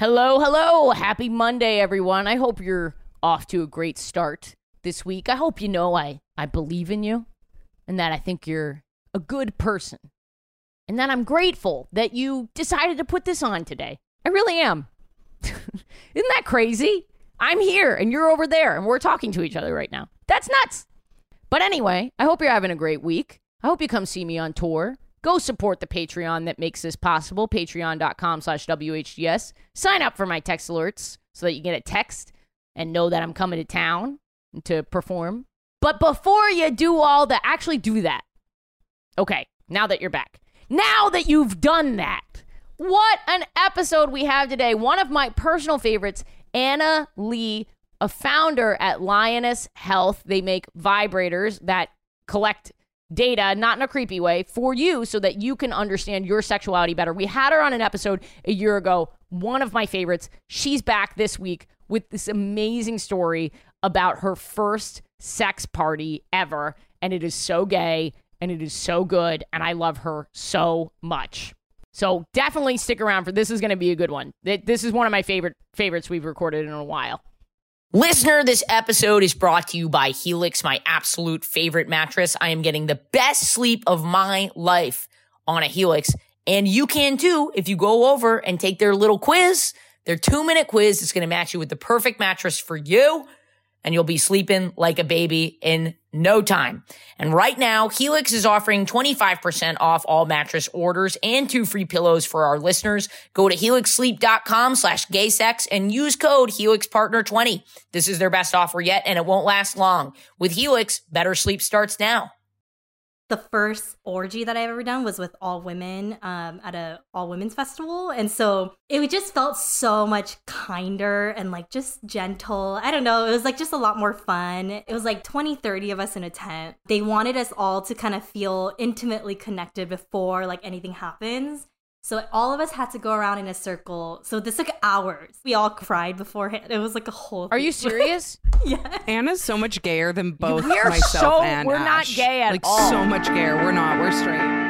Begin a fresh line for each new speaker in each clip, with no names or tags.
Hello, hello. Happy Monday, everyone. I hope you're off to a great start this week. I hope you know I, I believe in you and that I think you're a good person. And that I'm grateful that you decided to put this on today. I really am. Isn't that crazy? I'm here and you're over there and we're talking to each other right now. That's nuts. But anyway, I hope you're having a great week. I hope you come see me on tour. Go support the Patreon that makes this possible, patreon.com slash WHGS. Sign up for my text alerts so that you get a text and know that I'm coming to town to perform. But before you do all that, actually do that. Okay, now that you're back. Now that you've done that, what an episode we have today. One of my personal favorites, Anna Lee, a founder at Lioness Health. They make vibrators that collect data, not in a creepy way, for you so that you can understand your sexuality better. We had her on an episode a year ago, one of my favorites. She's back this week with this amazing story about her first sex party ever. And it is so gay and it is so good. And I love her so much. So definitely stick around for this is going to be a good one. This is one of my favorite favorites we've recorded in a while. Listener, this episode is brought to you by Helix, my absolute favorite mattress. I am getting the best sleep of my life on a Helix. And you can too if you go over and take their little quiz, their two minute quiz. It's going to match you with the perfect mattress for you and you'll be sleeping like a baby in no time. And right now, Helix is offering 25% off all mattress orders and two free pillows for our listeners. Go to helixsleep.com slash gaysex and use code HelixPartner20. This is their best offer yet, and it won't last long. With Helix, better sleep starts now
the first orgy that I've ever done was with all women um, at a all women's festival, and so it just felt so much kinder and like just gentle. I don't know, it was like just a lot more fun. It was like 20, 30 of us in a tent. They wanted us all to kind of feel intimately connected before like anything happens. So all of us had to go around in a circle. So this took hours. We all cried beforehand. It was like a whole.
Are you serious?
yeah.
Anna's so much gayer than both
we're
myself
so,
and
We're
Ash.
not gay at
like,
all.
Like so much gayer. We're not. We're straight.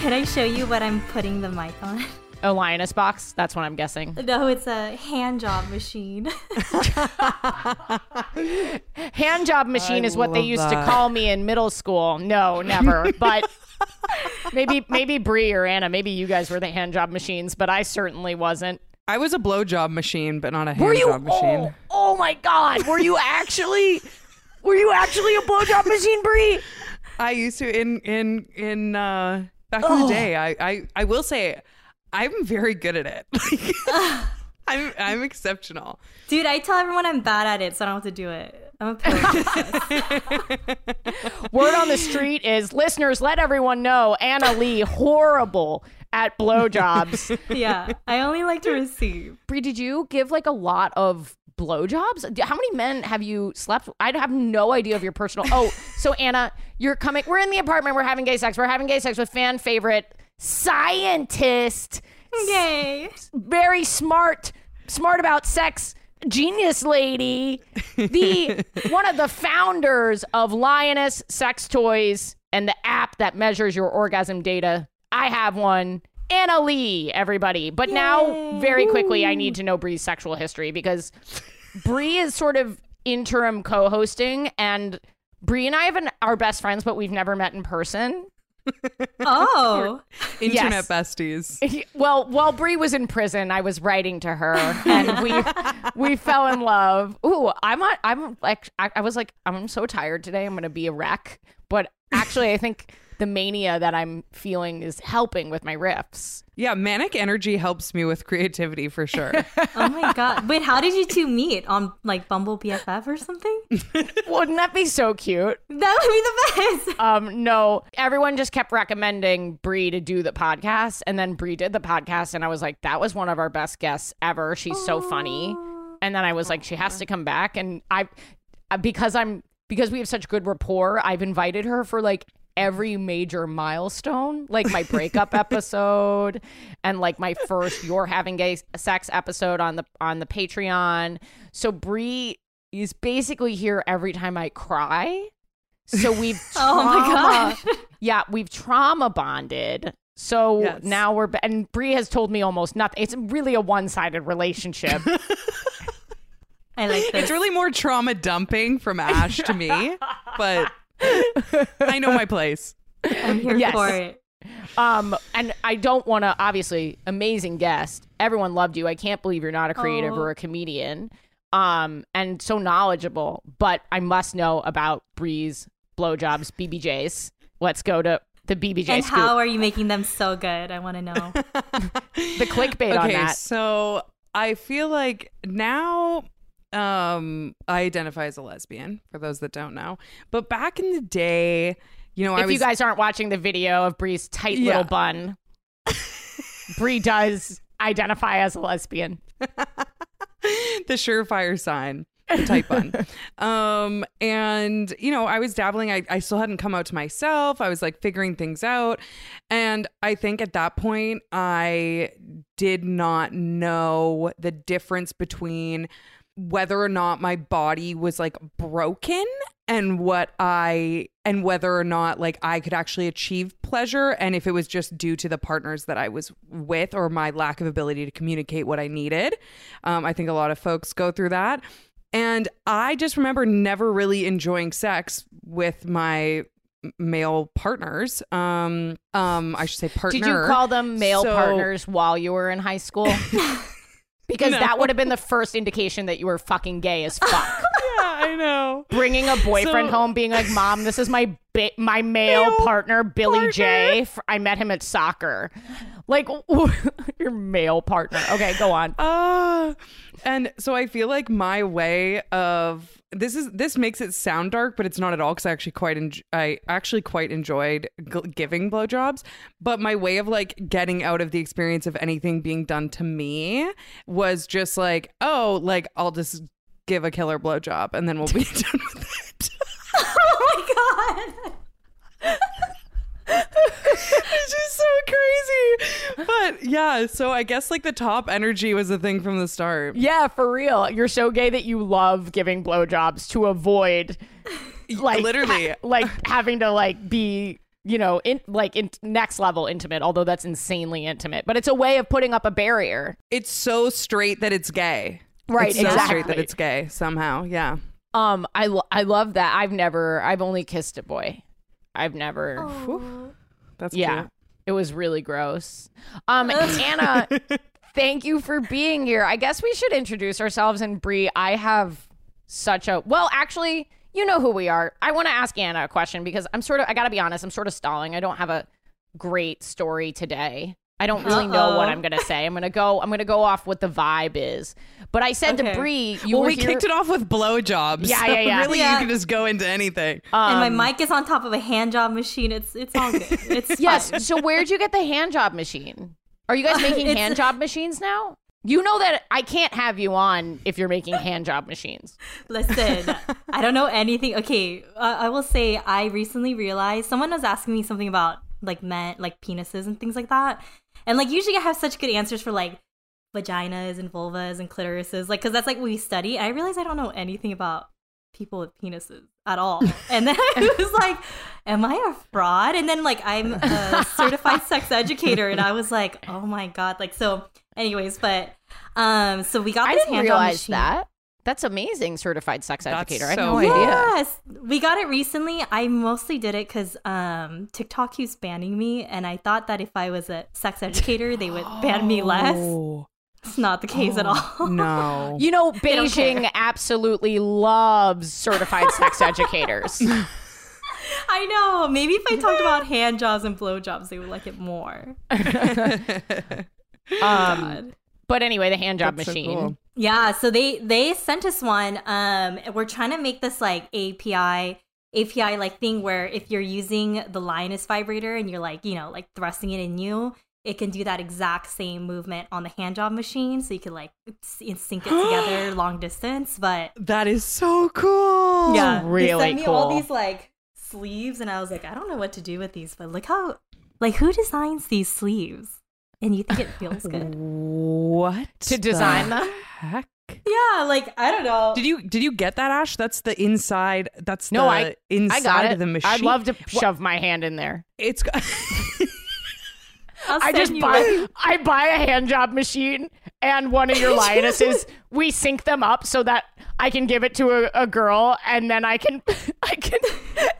Can I show you what I'm putting the mic on?
A lioness box? That's what I'm guessing.
No, it's a hand job machine.
hand job machine
I
is what they used
that.
to call me in middle school. No, never. but maybe maybe Bree or Anna, maybe you guys were the hand job machines, but I certainly wasn't.
I was a blowjob machine, but not a
Were
hand
you?
job machine.
Oh, oh my god! Were you actually? Were you actually a blowjob machine, Bree?
I used to in in in uh back in the day. I I I will say I'm very good at it. I'm I'm exceptional.
Dude, I tell everyone I'm bad at it, so I don't have to do it. I'm a.
Word on the street is listeners, let everyone know Anna Lee horrible at blowjobs.
yeah, I only like to receive.
Bree, did you give like a lot of blowjobs? D- How many men have you slept? with? I have no idea of your personal. Oh, so Anna, you're coming. We're in the apartment. We're having gay sex. We're having gay sex with fan favorite scientist,
Yay!
very smart, smart about sex. Genius lady, the one of the founders of Lioness Sex Toys and the app that measures your orgasm data. I have one. Anna Lee, everybody. But now, very quickly, I need to know Bree's sexual history because Bree is sort of interim co-hosting, and Bree and I have an, are best friends, but we've never met in person.
Oh,
Internet
Yes.
besties.
Well, while Brie was in prison, I was writing to her, and we we fell in love. Ooh, I'm on, I'm like I, I was like I'm so tired today. I'm gonna be a wreck. But actually, I think the mania that I'm feeling is helping with my riffs.
Yeah, manic energy helps me with creativity for sure.
oh my god! Wait, how did you two meet on like Bumble BFF or something?
Wouldn't that be so cute?
That would be the best.
Um, no, everyone just kept recommending Bree to do the podcast, and then Bree did the podcast, and I was like, that was one of our best guests ever. She's so funny. And then I was like, she has to come back, and I, uh, because I'm because we have such good rapport, I've invited her for like every major milestone, like my breakup episode, and like my first "You're Having Gay Sex" episode on the on the Patreon. So Bree is basically here every time I cry So we've
Oh my
trauma-
god.
yeah, we've trauma bonded. So
Yes.
now we're and Brie has told me almost nothing. It's really a one-sided relationship.
I like this.
It's really more trauma dumping from Ash to me, but I know my place.
I'm here
Yes.
for it.
um, and I don't want to. Obviously, amazing guest. Everyone loved you. I can't believe you're not a creative
Oh.
or a comedian. Um, and so knowledgeable. But I must know about Bree's blowjobs, BBJs. Let's go to the BBJ
And
scoop.
how are you making them so good? I want to know.
the clickbait on that.
so I feel like now um I identify as a lesbian for those that don't know. But back in the day, you know, I
if
was
you guys aren't watching the video of Bree's tight
Yeah.
little bun, Bree does identify as a lesbian.
the surefire sign the tight bun um and you know i was dabbling I, I still hadn't come out to myself i was like figuring things out and i think at that point i did not know the difference between whether or not my body was like broken and what I and whether or not like I could actually achieve pleasure and if it was just due to the partners that I was with or my lack of ability to communicate what I needed. Um, I think a lot of folks go through that. And I just remember never really enjoying sex with my male partners. Um, um, I should say partner.
Did you call them male
So-
partners while you were in high school? because
No.
that would have been the first indication that you were fucking gay as fuck.
Yeah, I know.
Bringing a boyfriend
So-
home, being like, "Mom, this is my ba- my male,
Male
partner, Billy
partner."
J. I met him at soccer." Like your male partner. Okay, go on.
Uh, and so I feel like my way of this is this makes it sound dark, but it's not at all because I actually quite enj- I actually quite enjoyed g- giving blowjobs. But my way of like getting out of the experience of anything being done to me was just like, oh, like I'll just give a killer blowjob and then we'll be done with it.
oh my god.
It's just so crazy. But yeah, so I guess like the top energy was a thing from the start.
Yeah, for real. You're so gay that you love giving blowjobs to avoid like
Literally.
ha- like having to like be you know in like in next level intimate although that's insanely intimate but it's a way of putting up a barrier
It's so straight that it's gay.
Right,
It's so straight
exactly.
that it's gay somehow. Yeah.
um i lo- i love that i've never i've only kissed a boy i've never.
That's
yeah.
cute.
it was really gross. Um anna thank you for being here. I guess we should introduce ourselves and brie i have such a well actually you know who we are. I want to ask anna a question because i'm sort of i gotta be honest i'm sort of stalling. I don't have a great story today i don't really know what i'm gonna say i'm gonna go i'm gonna go off what the vibe is but i said to
Okay.
brie you
well,
were
we
here-
kicked it off with blowjobs.
Yeah,
so
yeah, yeah.
Really,
Yeah.
you can just go into anything.
and
um,
my mic is on top of a hand job machine. It's it's all good. It's fine.
Yes. So where'd you get the hand job machine? Are you guys making
It's-
hand job machines now? You know that I can't have you on if you're making hand job machines.
Listen, I don't know anything. Okay, uh, I will say I recently realized someone was asking me something about like men, like penises and things like that. And like usually I have such good answers for like vaginas and vulvas and clitorises, like because that's like what we study. I realize I don't know anything about people with penises at all. And then I was like, am I a fraud? And then like I'm a certified sex educator and I was like, oh my god. Like so anyways, but um so we got
I
this
didn't
hand
realize that. That's amazing, certified sex
That's
educator. I had
so
no idea.
Yes, we got it recently. I mostly did it because um, TikTok keeps banning me, and I thought that if I was a sex educator, they would ban me less.
Oh,
It's not the case at all.
no.
You know, Beijing absolutely loves certified sex educators.
I know. Maybe if I talked about hand jobs and blow jobs, they would like it more.
Um,
God.
But anyway, the hand job
That's so
machine.
cool.
Yeah, so they they sent us one. Um, we're trying to make this like API API like thing where if you're using the lioness vibrator and you're like you know like thrusting it in you, it can do that exact same movement on the hand job machine. So you can like sync it together long distance. But
That is so cool.
yeah,
really
they sent me all these like sleeves, and I was like, I don't know what to do with these, but look how like who designs these sleeves? And you think it feels good?
What
To design
the
them?
Heck.
Yeah, like I don't know.
Did you did you get that, Ash? That's the inside. That's
No,
the
I-
inside
I got it.
of the machine.
I'd love to shove my hand in there.
It's
I'll
I
send
just buy
one.
I buy a hand job machine and one of your lionesses. we sync them up so that I can give it to a, a girl and then I can I can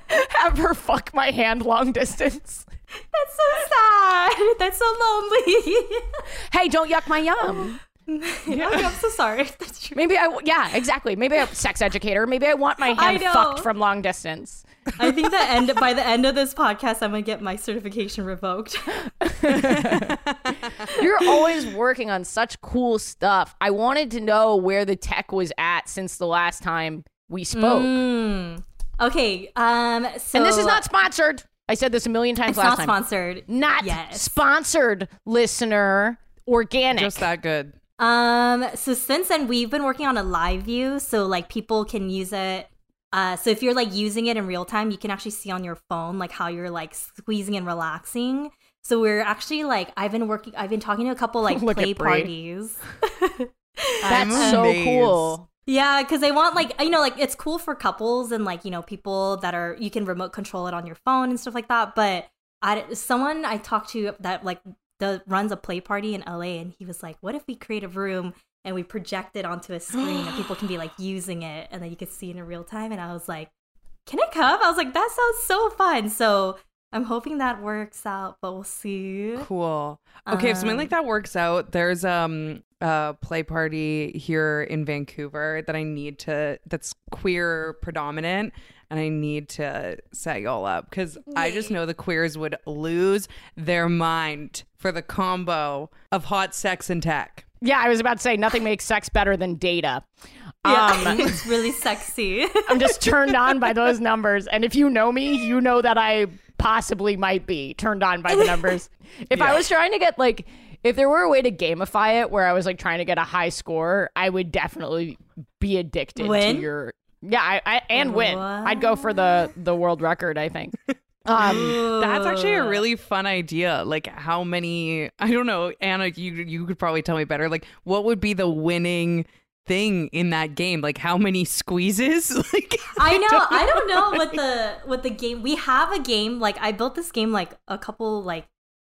have her fuck my hand long distance.
That's so sad. That's so lonely.
Hey, don't yuck my yum.
Okay, I'm so sorry. That's true.
Maybe I yeah exactly. Maybe I'm a sex educator. Maybe I want my hand fucked from long distance.
I think that end by the end of this podcast, I'm gonna get my certification revoked.
You're always working on such cool stuff. I wanted to know where the tech was at since the last time we spoke.
Mm. Okay. Um. So
and this is not sponsored. I said this a million times
It's
last
not
time.
sponsored.
Not
Yes.
sponsored, listener. Organic.
just that good.
Um, so since then we've been working on a live view, so like people can use it. Uh, so if you're like using it in real time, you can actually see on your phone like how you're like squeezing and relaxing. So we're actually like I've been working, I've been talking to a couple like
Look
play parties.
That's so
amazed.
cool.
Yeah, because they want like you know like it's cool for couples and like you know people that are you can remote control it on your phone and stuff like that. But I someone I talked to that like the runs a play party in LA and he was like, "What if we create a room and we project it onto a screen and people can be like using it and then you can see it in real time?" And I was like, "Can I come?" I was like, "That sounds so fun." So I'm hoping that works out, but we'll see.
Cool. Okay, if something
Um,
like that works out, there's um a play party here in Vancouver that I need to that's queer predominant and I need to set y'all up because I just know the queers would lose their mind for the combo of hot sex and tech.
Yeah, I was about to say nothing makes sex better than data.
Yeah,
Um,
it's really sexy.
I'm just turned on by those numbers. And if you know me, you know that I possibly might be turned on by the numbers. If I was trying to get like, if there were a way to gamify it where I was like trying to get a high score, I would definitely be addicted
Win?
to your. Yeah, I, I and win. I'd go for the the world record. I think. Um,
That's actually a really fun idea. Like how many I don't know, Anna, you you could probably tell me better. Like what would be the winning thing in that game? Like how many squeezes? like
I know. I don't know what the what the game. We have a game like I built this game like a couple like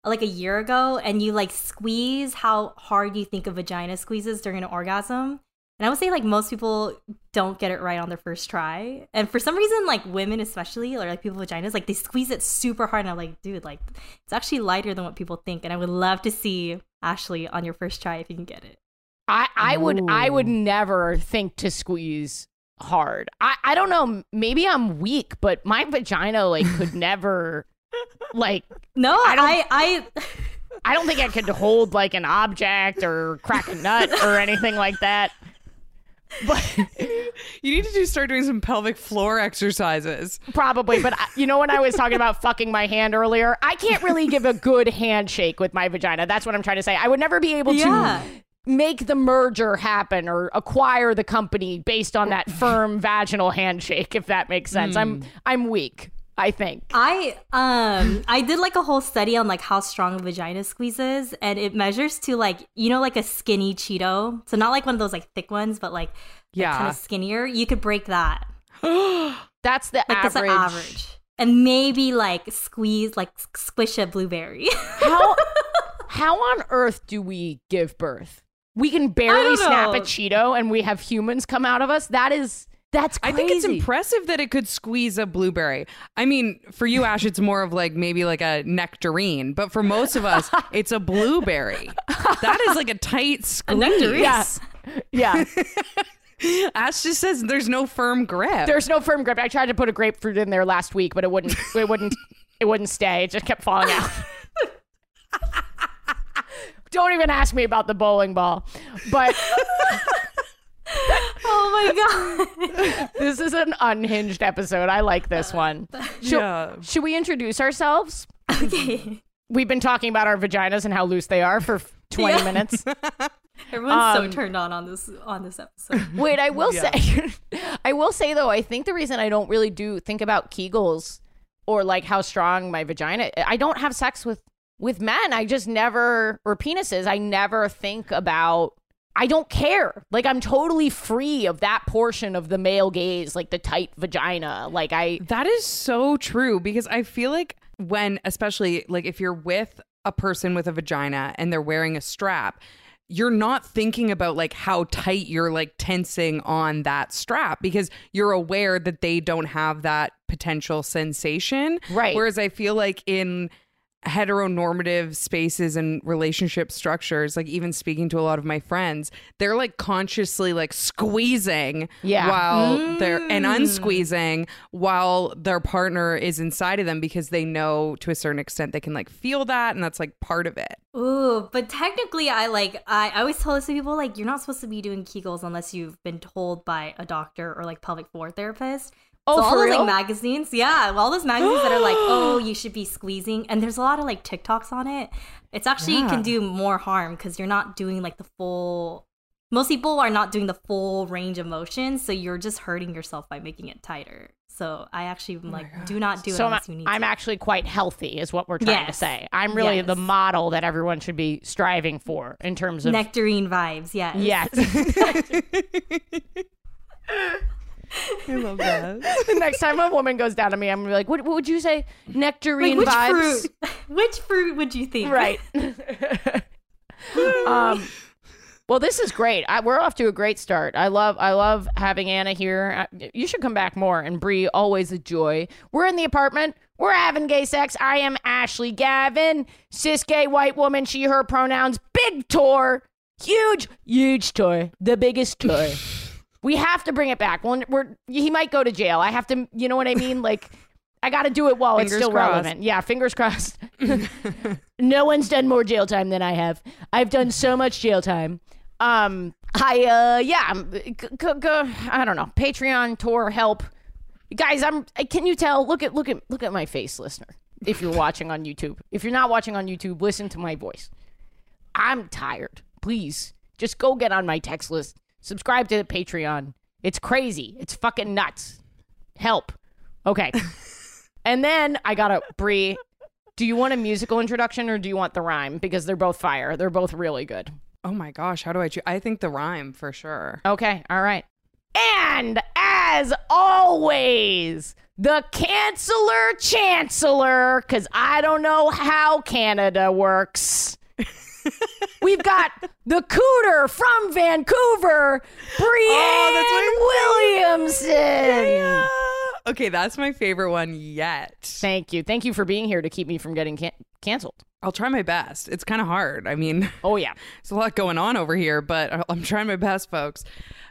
like a year ago, and you like squeeze how hard you think a vagina squeezes during an orgasm. And I would say like most people don't get it right on their first try, and for some reason like women especially or like people with vaginas like they squeeze it super hard. And I'm like, dude, like it's actually lighter than what people think. And I would love to see Ashley on your first try if you can get it.
I, I would I would never think to squeeze hard. I, I don't know. Maybe I'm weak, but my vagina like could never like
No,
I don't-
I I.
I don't think I could hold like an object or crack a nut or anything like that. But
you need to do start doing some pelvic floor exercises.
probably, but I, you know when I was talking about fucking my hand earlier, I can't really give a good handshake with my vagina. That's what I'm trying to say. I would never be able
Yeah.
to make the merger happen or acquire the company based on that firm vaginal handshake if that makes sense. I'm hmm. I'm weak, I think.
I um I did like a whole study on like how strong a vagina squeezes and it measures to like you know like a skinny Cheeto. So not like one of those like thick ones, but like
Yeah.
kind of skinnier. You could break that.
That's the
Like
average.
that's the average. And maybe like squeeze like squish a blueberry.
How how on earth do we give birth? We can barely snap a. Cheeto and we have humans come out of us. That is that's
I think it's impressive that it could squeeze a blueberry. I mean, for you, Ash, it's more of like maybe like a nectarine, but for most of us, it's a blueberry. That is like a tight squeeze.
nectarine?
Yeah. Yeah.
Ash just says there's no firm grip.
There's no firm grip. I tried to put a grapefruit in there last week, but it wouldn't it wouldn't it wouldn't stay. It just kept falling out. Don't even ask me about the bowling ball. But
oh my god.
this is an unhinged episode. I like this one. Should,
yeah.
should we introduce ourselves?
okay.
We've been talking about our vaginas and how loose they are for 20
Yeah.
minutes.
Everyone's
Um,
so turned on on this on this episode.
Wait, I will
Yeah.
say, I will say though, I think the reason I don't really do think about Kegels or like how strong my vagina, I don't have sex with with men. I just never or penises. I never think about I don't care. Like I'm totally free of that portion of the male gaze, like the tight vagina. Like I
That is so true because I feel like when, especially like if you're with a person with a vagina and they're wearing a strap, you're not thinking about like how tight you're like tensing on that strap because you're aware that they don't have that potential sensation.
Right.
Whereas I feel like in heteronormative spaces and relationship structures like even speaking to a lot of my friends they're like consciously like squeezing
Yeah.
while they're and mm. unsqueezing while their partner is inside of them because they know to a certain extent they can like feel that and that's like part of it
Ooh, but technically, I like I, I always tell this to people like you're not supposed to be doing Kegels unless you've been told by a doctor or like pelvic floor therapist.
Oh,
so all those
real?
like magazines, yeah, all those magazines that are like, oh, you should be squeezing, and there's a lot of like TikToks on it. It's actually
Yeah.
can do more harm because you're not doing like the full. Most people are not doing the full range of motion, so you're just hurting yourself by making it tighter. So I actually am oh like, do not do it
so I'm,
unless you need
I'm
to.
actually quite healthy, is what we're trying to say. I'm really
Yes.
the model that everyone should be striving for in terms of
Nectarine vibes, yes.
yes.
i love that
the next time a woman goes down to me, I'm gonna be like, "What, what would you say?
Like,
Nectarine
which
vibes?"
fruit? Which fruit would you think?
right. um, well, this is great. I, we're off to a great start. I love, I love having Anna here. I, you should come back more. And Bree, always a joy. We're in the apartment. We're having gay sex. I am Ashley Gavin, cis gay white woman. She, her pronouns. Big tour, huge, huge tour, the biggest tour. we have to bring it back. Well, we're he might go to jail. I have to, you know what I mean? Like. I got to do it while it's still
crossed.
relevant. Yeah, fingers crossed. no one's done more jail time than I have. I've done so much jail time. Um, I uh, yeah, I'm, g- g- g- I don't know. Patreon tour help, guys. I'm. Can you tell? Look at look at look at my face, listener. If you're watching on YouTube, if you're not watching on YouTube, listen to my voice. I'm tired. Please, just go get on my text list. Subscribe to the Patreon. It's crazy. It's fucking nuts. Help. Okay. and then I got a Brie. Do you want a musical introduction or do you want the rhyme? Because they're both fire. They're both really good.
oh my gosh how do i choose i think the rhyme for sure
Okay. All right. And as always, the canceller chancellor, because I don't know how Canada works. We've got the cooter from Vancouver, oh, Breanne Williamson.
okay that's my favorite one yet
Thank you. Thank you for being here to keep me from getting can- canceled.
i'll try my best it's kind of hard i mean
Oh, yeah.
There's a lot going on over here, but I'm trying my best, folks.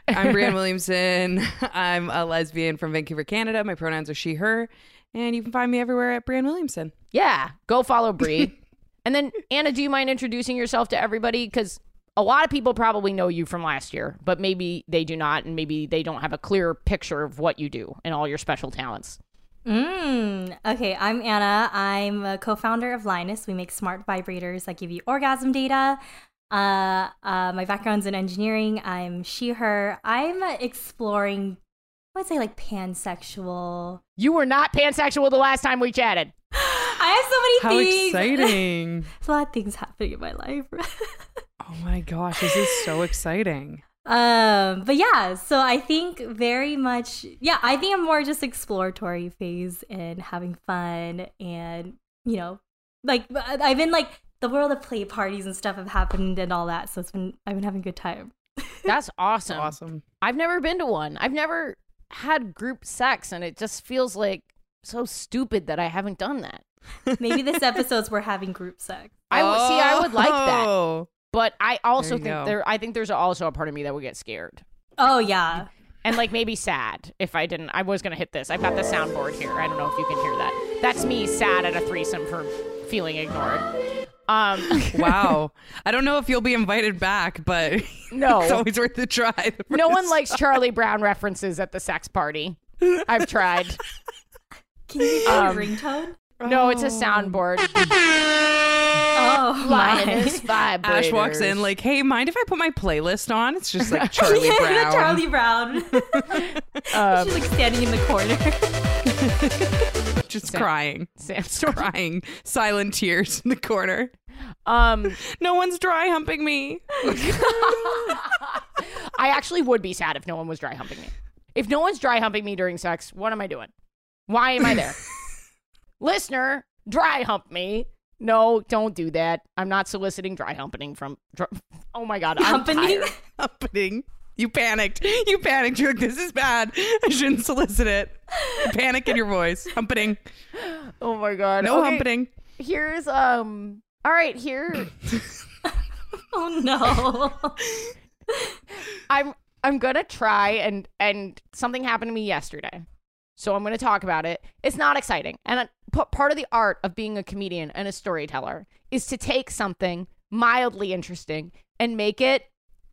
I'm Breanne Williamson. I'm a lesbian from Vancouver, Canada. My pronouns are she, her. And you can find me everywhere at Breanne Williamson.
Yeah, go follow Bree. and then Anna, do you mind introducing yourself to everybody? Because a lot of people probably know you from last year, but maybe they do not, and maybe they don't have a clear picture of what you do and all your special talents.
Mm, okay, I'm Anna. I'm a co-founder of Lioness. We make smart vibrators that give you orgasm data. Uh, uh, my background's in engineering. I'm she, her. I'm exploring, I would say like pansexual.
You were not pansexual the last time we chatted.
I have so
How
many things.
exciting.
There's a lot of things happening in my life.
oh my gosh, this is so exciting.
Um, but yeah, so I think very much, yeah, I think I'm more just exploratory phase and having fun and, you know, like I've been like the world of play parties and stuff have happened and all that. So it's been, I've been having a good time.
That's awesome.
Awesome.
I've never been to one. I've never had group sex, and it just feels like so stupid that I haven't done that.
Maybe this episode's we're having group sex.
I would see. I would like that,
Oh.
but I also
There
think
go.
there. I think there's also a part of me that would get scared.
Oh, yeah.
and like maybe sad if I didn't. I was gonna hit this. I've got the soundboard here. I don't know if you can hear that. That's me sad at a threesome for feeling ignored. Um,
Wow. I don't know if you'll be invited back, but
no, it's
always worth the try. the
no one
first
likes Charlie Brown references at the sex party. I've tried.
Can you do
Um,
a ringtone?
No, it's a soundboard.
Oh, my.
Lioness vibrators.
Ash walks in like, "Hey, mind if I put my playlist on?" It's just like Charlie
yeah,
Brown.
Charlie Brown.
Um,
She's like standing in the corner.
just
Sam-
crying,
Sandstorm.
crying, silent tears in the corner.
Um,
No one's dry humping me.
I actually would be sad if no one was dry humping me. If no one's dry humping me during sex, what am I doing? Why am I there? Listener, dry hump me. No, don't do that. I'm not soliciting dry humping from. Dr- oh my god, I'm
Humping?
Humping. You panicked. You panicked. You're like, this is bad. I shouldn't solicit it. Panic in your voice. Humping.
Oh my god.
No
Okay,
humping.
Here's um. All right, here
Oh no.
I'm I'm gonna try and and something happened to me yesterday, so I'm gonna talk about it. It's not exciting, and part of the art of being a comedian and a storyteller is to take something mildly interesting and make it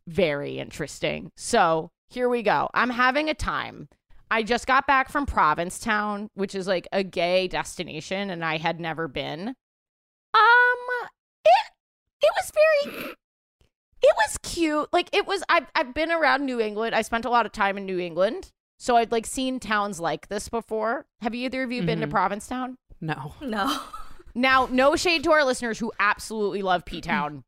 very interesting. So here we go. I'm having a time. I just got back from Provincetown, which is like a gay destination, and I had never been. Um, it it was very it was cute. Like it was I've I've been around New England. I spent a lot of time in New England. So I'd like seen towns like this before. Have either of you been to
Mhm.
Provincetown?
No.
No.
Now, no shade to our listeners who absolutely love P Town.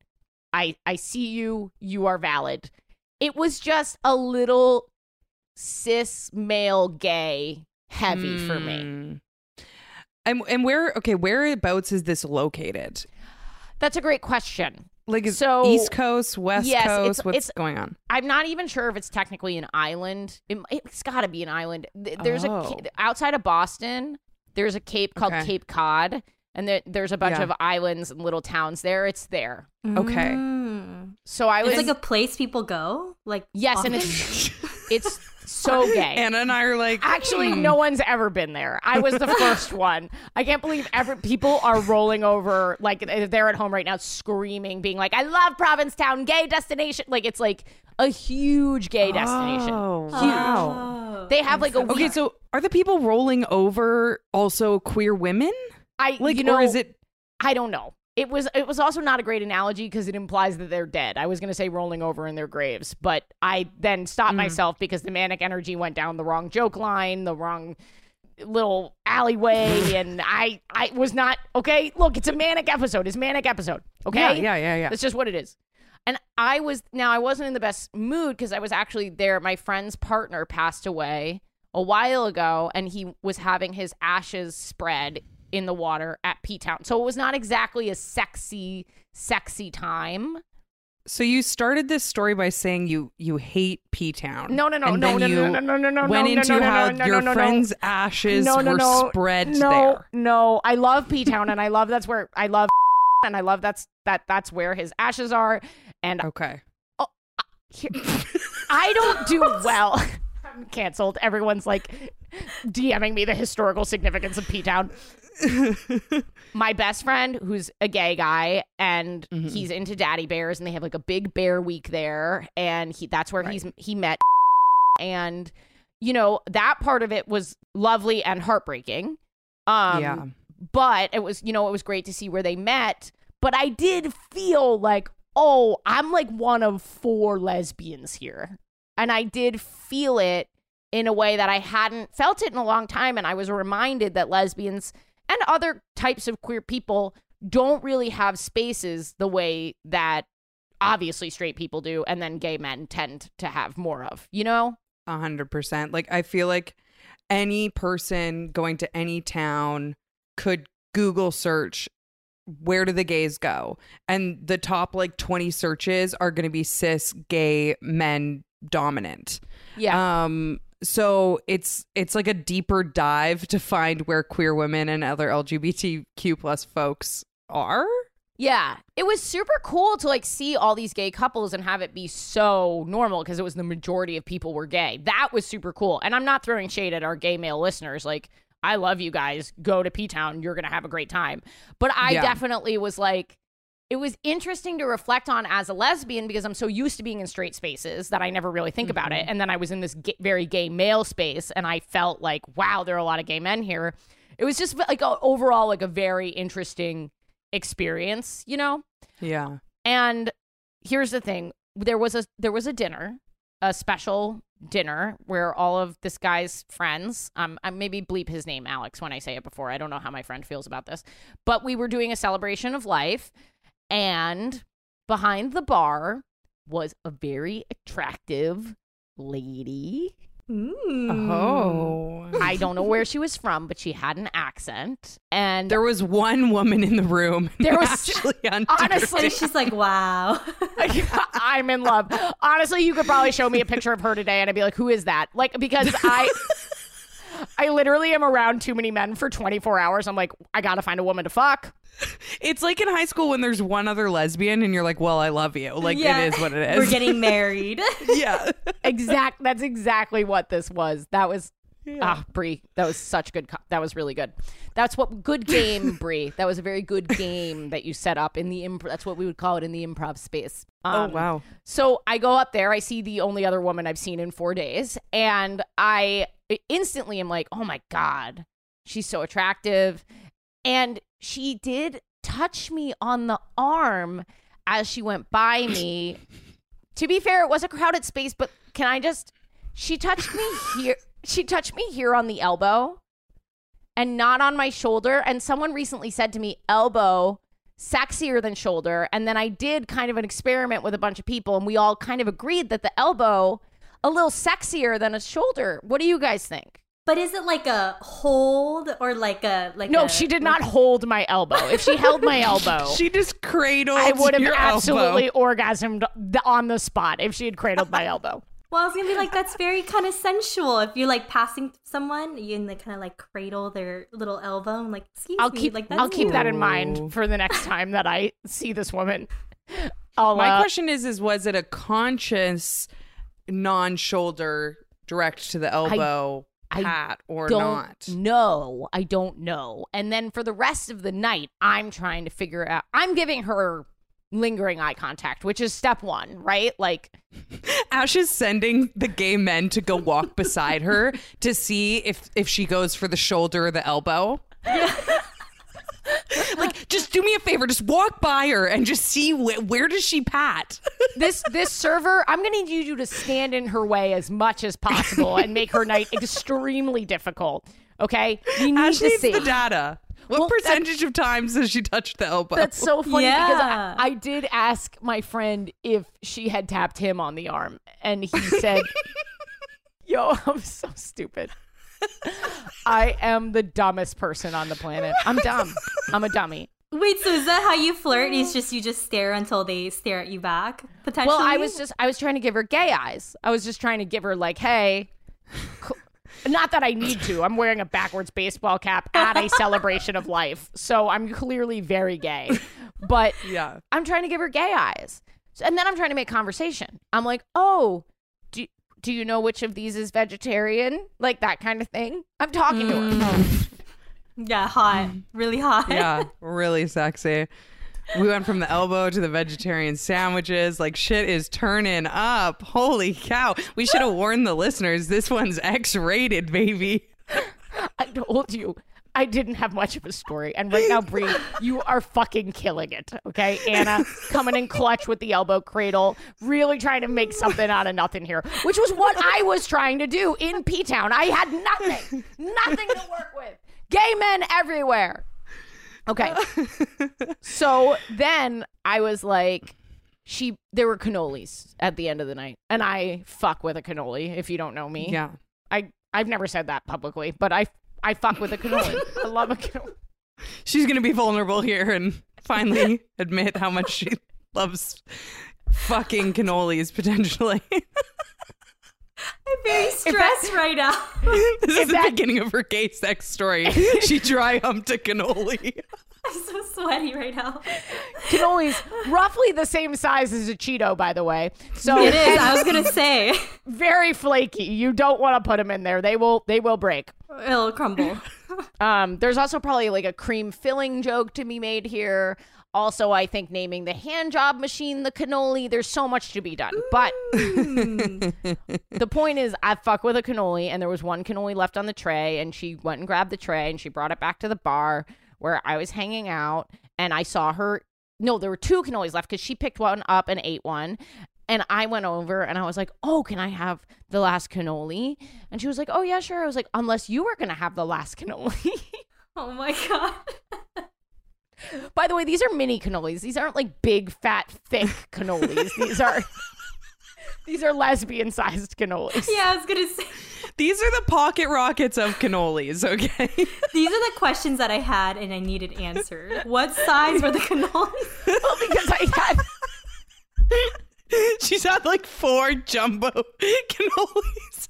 I I see you. You are valid. It was just a little cis male gay heavy for me.
Mm. And and where okay, whereabouts is this located?
That's a great question.
Like is
So-
East Coast, West
Yes, it's-
Coast? What's
it's-
going on?
I'm not even sure if it's technically an island. It, it's got to be an island. There's a
Oh.
ca- outside of Boston. There's a cape called
Okay.
Cape Cod, and there, there's a bunch
Yeah.
of islands and little towns there. It's there.
Okay.
Mm.
So I was
It's like a place people go. Like
yes, and it's it's so gay.
Anna and I are like
Actually,
hmm.
no one's ever been there. I was the first one. I can't believe ever people are rolling over like they're at home right now screaming, being like, "I love Provincetown, gay destination." Like it's like a huge gay destination.
Oh,
Huge.
Oh.
They have like a
Okay,
week-
so are the people rolling over also queer women?
I
Like,
you know
or is it?
I don't know. It was it was also not a great analogy because it implies that they're dead. I was going to say rolling over in their graves, but I then stopped mm. myself because the manic energy went down the wrong joke line, the wrong little alleyway and I I was not okay. Look, it's a manic episode. It's a manic episode. Okay?
Yeah, yeah, yeah, yeah.
That's just what it is. And I was now I wasn't in the best mood because I was actually there. My friend's partner passed away a while ago, and he was having his ashes spread in the water at P Town. So it was not exactly a sexy, sexy time.
So you started this story by saying you you hate P Town.
No, no, no,
and
no,
then
no,
you
no, no, no, no, no,
went
no,
into
no, no,
how
no, no,
your
no, no.
friend's ashes
no, no,
were
no,
spread
no,
there.
No, I love P Town, and I love that's where I love, and I love that's that that's where his ashes are, and
Okay.
Oh, here- I don't do well. I'm canceled. Everyone's like DMing me the historical significance of P Town. My best friend, who's a gay guy, and
Mhm.
he's into daddy bears, and they have like a big bear week there, and he that's where he's he met, and you know that part of it was lovely and heartbreaking. Um,
yeah.
but it was you know it was great to see where they met but i did feel like oh i'm like one of four lesbians here and i did feel it in a way that i hadn't felt it in a long time and i was reminded that lesbians and other types of queer people don't really have spaces the way that obviously straight people do and then gay men tend to have more of you know
A hundred percent. Like I feel like any person going to any town could Google search where do the gays go? And the top like 20 searches are going to be cis gay men dominant.
yeah
Um so it's it's like a deeper dive to find where queer women and other LGBTQ plus folks are.
Yeah, it was super cool to like see all these gay couples and have it be so normal because it was the majority of people were gay. That was super cool. And I'm not throwing shade at our gay male listeners. Like, I love you guys. Go to P Town. You're going to have a great time. But I
Yeah.
definitely was like, it was interesting to reflect on as a lesbian because I'm so used to being in straight spaces that I never really think about it. And then I was in this very gay male space and I felt like, wow, there are a lot of gay men here. It was just like a, overall like a very interesting experience, you know?
Yeah.
And here's the thing: there was a there was a dinner, a special dinner where all of this guy's friends, um, I maybe bleep his name Alex when I say it before. I don't know how my friend feels about this, but we were doing a celebration of life, and behind the bar was a very attractive lady.
Mm.
Oh.
I don't know where she was from, but she had an accent, and
There was one woman in the room.
There was-
actually
honestly,
she's like, wow.
I'm in love. Honestly, you could probably show me a picture of her today and I'd be like, who is that? Like, because I. I literally am around too many men for 24 hours. I'm like, I gotta find a woman to fuck.
It's like in high school when there's one other lesbian and you're like, well, I love you. Like,
Yeah.
it is what it is.
We're getting married.
yeah.
Exact. That's exactly what this was. That was. Ah, Brie, that was such good. Co- that was really good. That's what good game, Brie. That was a very good game that you set up in the imp. That's what we would call it in the improv space.
Oh,
Um,
wow.
So I go up there, I see the only other woman I've seen in four days, and I instantly am like, oh my God, she's so attractive. And she did touch me on the arm as she went by me. to be fair, it was a crowded space, but can I just, she touched me here. She touched me here on the elbow and not on my shoulder. And someone recently said to me, elbow sexier than shoulder. And then I did kind of an experiment with a bunch of people, and we all kind of agreed that the elbow a little sexier than a shoulder. What do you guys think?
but is it like a hold or like a like
No,
a-
she did not hold my elbow. If she held my elbow,
She just cradled
I would have
your elbow.
absolutely orgasmed on the spot if she had cradled my elbow.
Well, I was gonna be like, that's very kind of sensual. If you're like passing someone, you can like kind of like cradle their little elbow and like, excuse
I'll
me,
keep
like that's
I'll keep that in mind for the next time that I see this woman. I'll,
My
uh,
question is, is was it a conscious non-shoulder direct to the elbow
I
pat or
don't
not?
know. I don't know. And then for the rest of the night, I'm trying to figure out. I'm giving her lingering eye contact, which is step one, right? Like,
Ash is sending the gay men to go walk beside her to see if if she goes for the shoulder or the elbow. like, just do me a favor, just walk by her and just see wh- where does she pat.
this this server, I'm going to need you to stand in her way as much as possible and make her night extremely difficult. Okay, we need
Ash
to
needs
see.
the data. What
Well,
percentage of times has she touched the elbow?
That's so funny because I, I did ask my friend if she had tapped him on the arm, and he said, "Yo, I'm so stupid. I am the dumbest person on the planet. I'm dumb. I'm a dummy."
Wait, so is that how you flirt? It's just you just stare until they stare at you back, potentially.
Well, I was just I was trying to give her gay eyes. I was just trying to give her like, "Hey." co- Not that I need to. I'm wearing a backwards baseball cap at a celebration of life. So I'm clearly very gay. But
yeah.
I'm trying to give her gay eyes. And then I'm trying to make conversation. I'm like, oh, do, do you know which of these is vegetarian? Like that kind of thing. I'm talking to her. Mm.
yeah, hot, really hot.
Yeah, really sexy. We went from the elbow to the vegetarian sandwiches. Like shit is turning up. Holy cow. We should have warned the listeners this one's X rated, baby.
I told you. I didn't have much of a story. And right now, Brie, you are fucking killing it. Okay. Anna coming in clutch with the elbow cradle, really trying to make something out of nothing here, which was what I was trying to do in P Town. I had nothing, nothing to work with. Gay men everywhere. Okay. so then I was like, she, there were cannolis at the end of the night. And I fuck with a cannoli if you don't know me.
Yeah.
I I've never said that publicly, but I I fuck with a cannoli. I love a cannoli.
She's going to be vulnerable here and finally admit how much she loves fucking cannolis potentially.
I'm very stressed right now.
this is the
that-
beginning of her gay sex story. she dry humped a cannoli.
I'm so sweaty right now.
Cannolis roughly the same size as a Cheeto, by the way. So
It is. I was gonna say
very flaky. You don't want to put them in there. They will they will break.
it'll crumble.
Um, there's also probably like a cream filling joke to be made here. Also, I think naming the hand job machine the cannoli. There's so much to be done. But the point is, I fuck with a cannoli, and there was one cannoli left on the tray, and she went and grabbed the tray, and she brought it back to the bar where I was hanging out, and I saw her. No, there were two cannolis left because she picked one up and ate one. And I went over and I was like, "Oh, can I have the last cannoli?" And she was like, "Oh yeah, sure." I was like, "Unless you were gonna have the last cannoli."
Oh my god.
By the way, these are mini cannolis. These aren't like big, fat, thick cannolis. these are these are lesbian sized cannolis.
Yeah, I was gonna say
These are the pocket rockets of cannolis, okay?
these are the questions that I had and I needed answered. What size were the cannolis?
Well, because I had
She's had like four jumbo cannolis.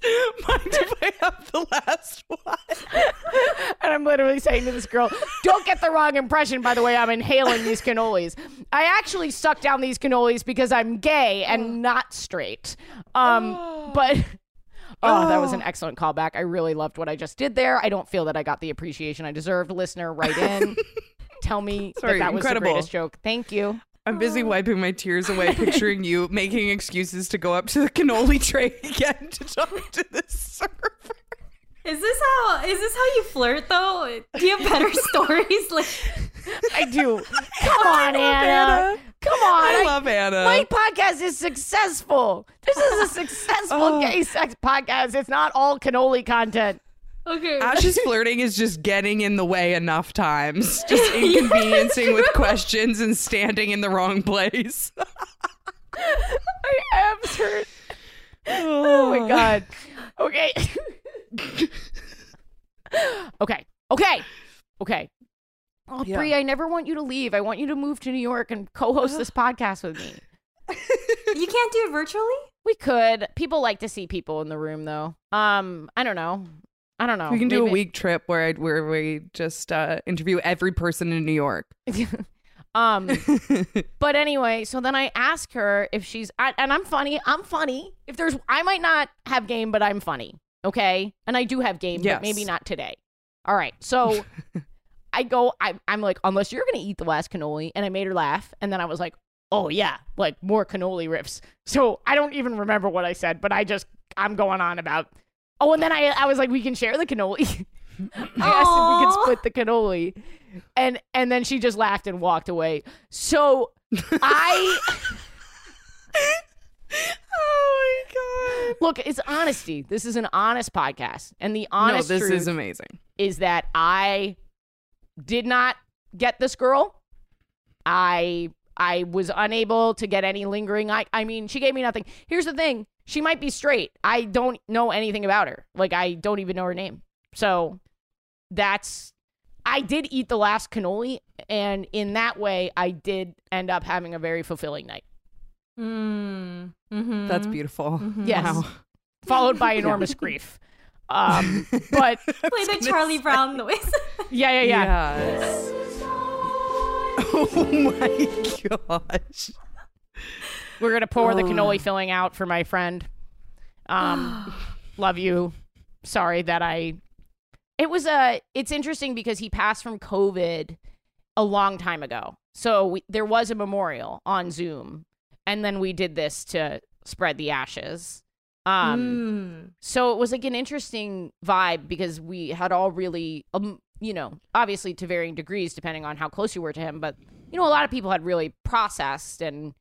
Mind if I have the last one?
and I'm literally saying to this girl, don't get the wrong impression, by the way, I'm inhaling these cannolis. I actually suck down these cannolis because I'm gay and not straight. Um, but oh, that was an excellent callback. I really loved what I just did there. I don't feel that I got the appreciation I deserved. Listener, write in. Tell me
Sorry,
that that was
incredible.
the greatest joke. Thank you.
I'm busy wiping my tears away, picturing you making excuses to go up to the cannoli tray again to talk to the server.
Is this how is this how you flirt though? Do you have better stories? Like
I do. Come on, Anna.
Anna.
Come on.
I
I-
love Anna.
My podcast is successful. This is a successful
Oh.
gay sex podcast. It's not all cannoli content.
Okay.
Ash's flirting is just getting in the way enough times, just inconveniencing with questions and standing in the wrong place.
My abs hurt. Oh my god. Okay. okay. Okay. Okay. Oh,
Yeah.
Brie, I never want you to leave. I want you to move to New York and co-host this podcast with me.
you can't do it virtually?
We could. People like to see people in the room, though. Um, I don't know. I don't know.
We can do a week trip where I, where we just uh, interview every person in New York.
um, but anyway, so then I ask her if she's, I, and I'm funny. I'm funny. If there's, I might not have game, but I'm funny. Okay, and I do have game,
Yes.
but maybe not today. All right, so I go. I, I'm like, unless you're gonna eat the last cannoli, and I made her laugh, and then I was like, oh yeah, like more cannoli riffs. So I don't even remember what I said, but I just I'm going on about. Oh, and then I I was like, we can share the cannoli. I asked if we could split the cannoli, and and then she just laughed and walked away. So I
oh my god!
look, it's honesty. This is an honest podcast, and the honest.
No,
this
is amazing.
is that I did not get this girl. I I was unable to get any lingering. I I mean, she gave me nothing. Here's the thing: she might be straight. I don't know anything about her. Like I don't even know her name. So that's. I did eat the last cannoli, and in that way, I did end up having a very fulfilling night,
Mm. Mm-hmm.
That's beautiful.
Yes.
Wow.
followed by enormous grief. Um, but
Play the Charlie Brown noise.
yeah, yeah, yeah.
Yes. Oh my gosh.
We're gonna pour the
Oh.
cannoli filling out for my friend. Um, love you. Sorry that I. It was a. It's interesting because he passed from COVID a long time ago. So we, there was a memorial on Zoom, and then we did this to spread the ashes. Um,
Mm.
so it was like an interesting vibe because we had all really, um, you know, obviously to varying degrees depending on how close you were to him, but you know, a lot of people had really processed and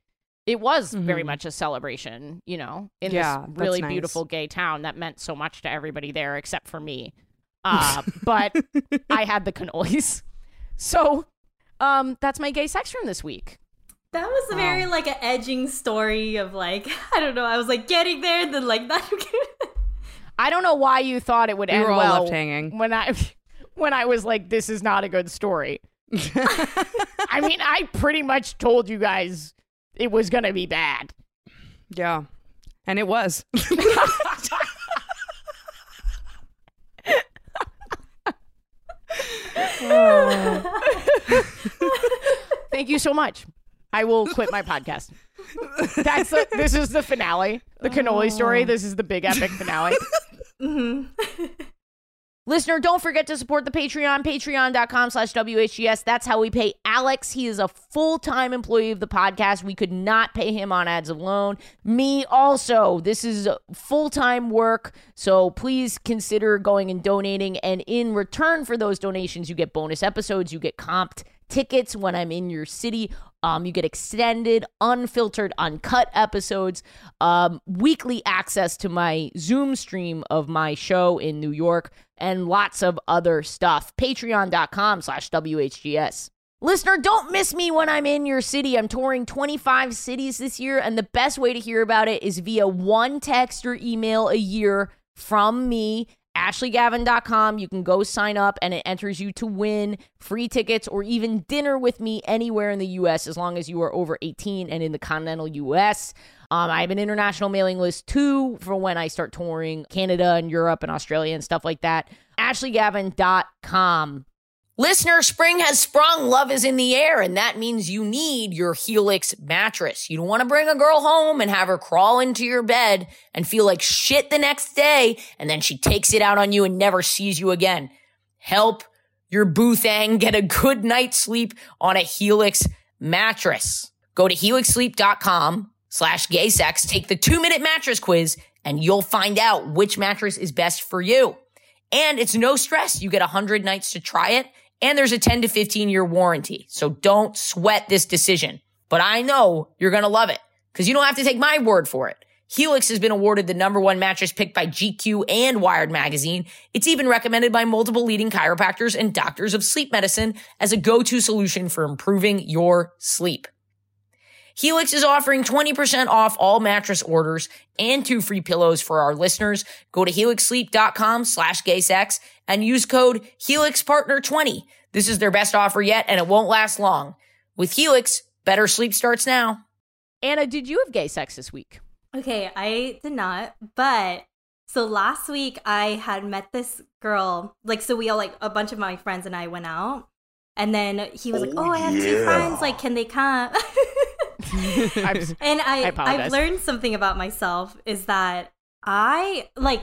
it was very
Mhm.
much a celebration, you know, in
Yeah,
this really
nice.
beautiful gay town that meant so much to everybody there except for me. Uh, but I had the cannolis. So um, that's my gay sex room this week.
That was a very
Wow.
like an edging story of like I don't know. I was like getting there, and then like not.
I don't know why you thought it would
We
end
were all
well
left hanging.
when I when I was like, this is not a good story. I mean, I pretty much told you guys it was gonna be bad.
Yeah. And it was.
Thank you so much. I will quit my podcast. That's the, this is the finale, the cannoli story. This is the big epic finale.
Mm-hmm.
Listener, don't forget to support the Patreon, patreon.com slash WHGS. That's how we pay Alex. He is a full-time employee of the podcast. We could not pay him on ads alone. Me also. This is full-time work, so please consider going and donating. And in return for those donations, you get bonus episodes, you get comped tickets when I'm in your city. Um, you get extended, unfiltered, uncut episodes, um, weekly access to my Zoom stream of my show in New York, and lots of other stuff. Patreon.com slash WHGS. Listener, don't miss me when I'm in your city. I'm touring 25 cities this year, and the best way to hear about it is via one text or email a year from me ashleygavin.com. You can go sign up and it enters you to win free tickets or even dinner with me anywhere in the US as long as you are over 18 and in the continental US. Um, I have an international mailing list too for when I start touring Canada and Europe and Australia and stuff like that. AshleyGavin.com. Listener, spring has sprung. Love is in the air, and that means you need your Helix mattress. You don't want to bring a girl home and have her crawl into your bed and feel like shit the next day, and then she takes it out on you and never sees you again. Help your boo thang get a good night's sleep on a Helix mattress. Go to helixsleep.com slash gay sex, take the two minute mattress quiz, and you'll find out which mattress is best for you. And it's no stress. You get 100 nights to try it and there's a 10 to 15 year warranty. So don't sweat this decision. But I know you're going to love it because you don't have to take my word for it. Helix has been awarded the number one mattress picked by GQ and Wired magazine. It's even recommended by multiple leading chiropractors and doctors of sleep medicine as a go-to solution for improving your sleep. Helix is offering 20% off all mattress orders and two free pillows for our listeners. Go to helixsleep.com slash gaysex and use code HelixPartner20. This is their best offer yet and it won't last long. With Helix, better sleep starts now. Anna, did you have gay sex this week?
Okay, I did not, but so last week I had met this girl. Like, so we all, like, a bunch of my friends and I went out. And then he was like, Oh, oh I have
yeah.
two friends. Like, can they come? And I,
I.
I've learned something about myself is that I like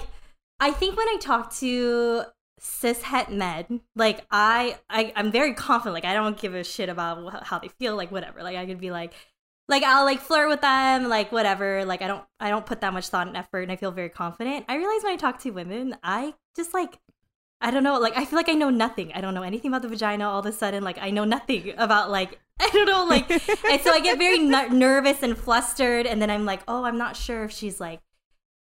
I think when I talk to cis het men, like I, I I'm very confident. Like I don't give a shit about wh- how they feel. Like whatever. Like I could be like, like I'll like flirt with them. Like whatever. Like I don't I don't put that much thought and effort, and I feel very confident. I realize when I talk to women, I just like. I don't know, like I feel like I know nothing. I don't know anything about the vagina all of a sudden. Like I know nothing about like I don't know, like and so I get very ner- nervous and flustered, and then I'm like, oh, I'm not sure if she's like,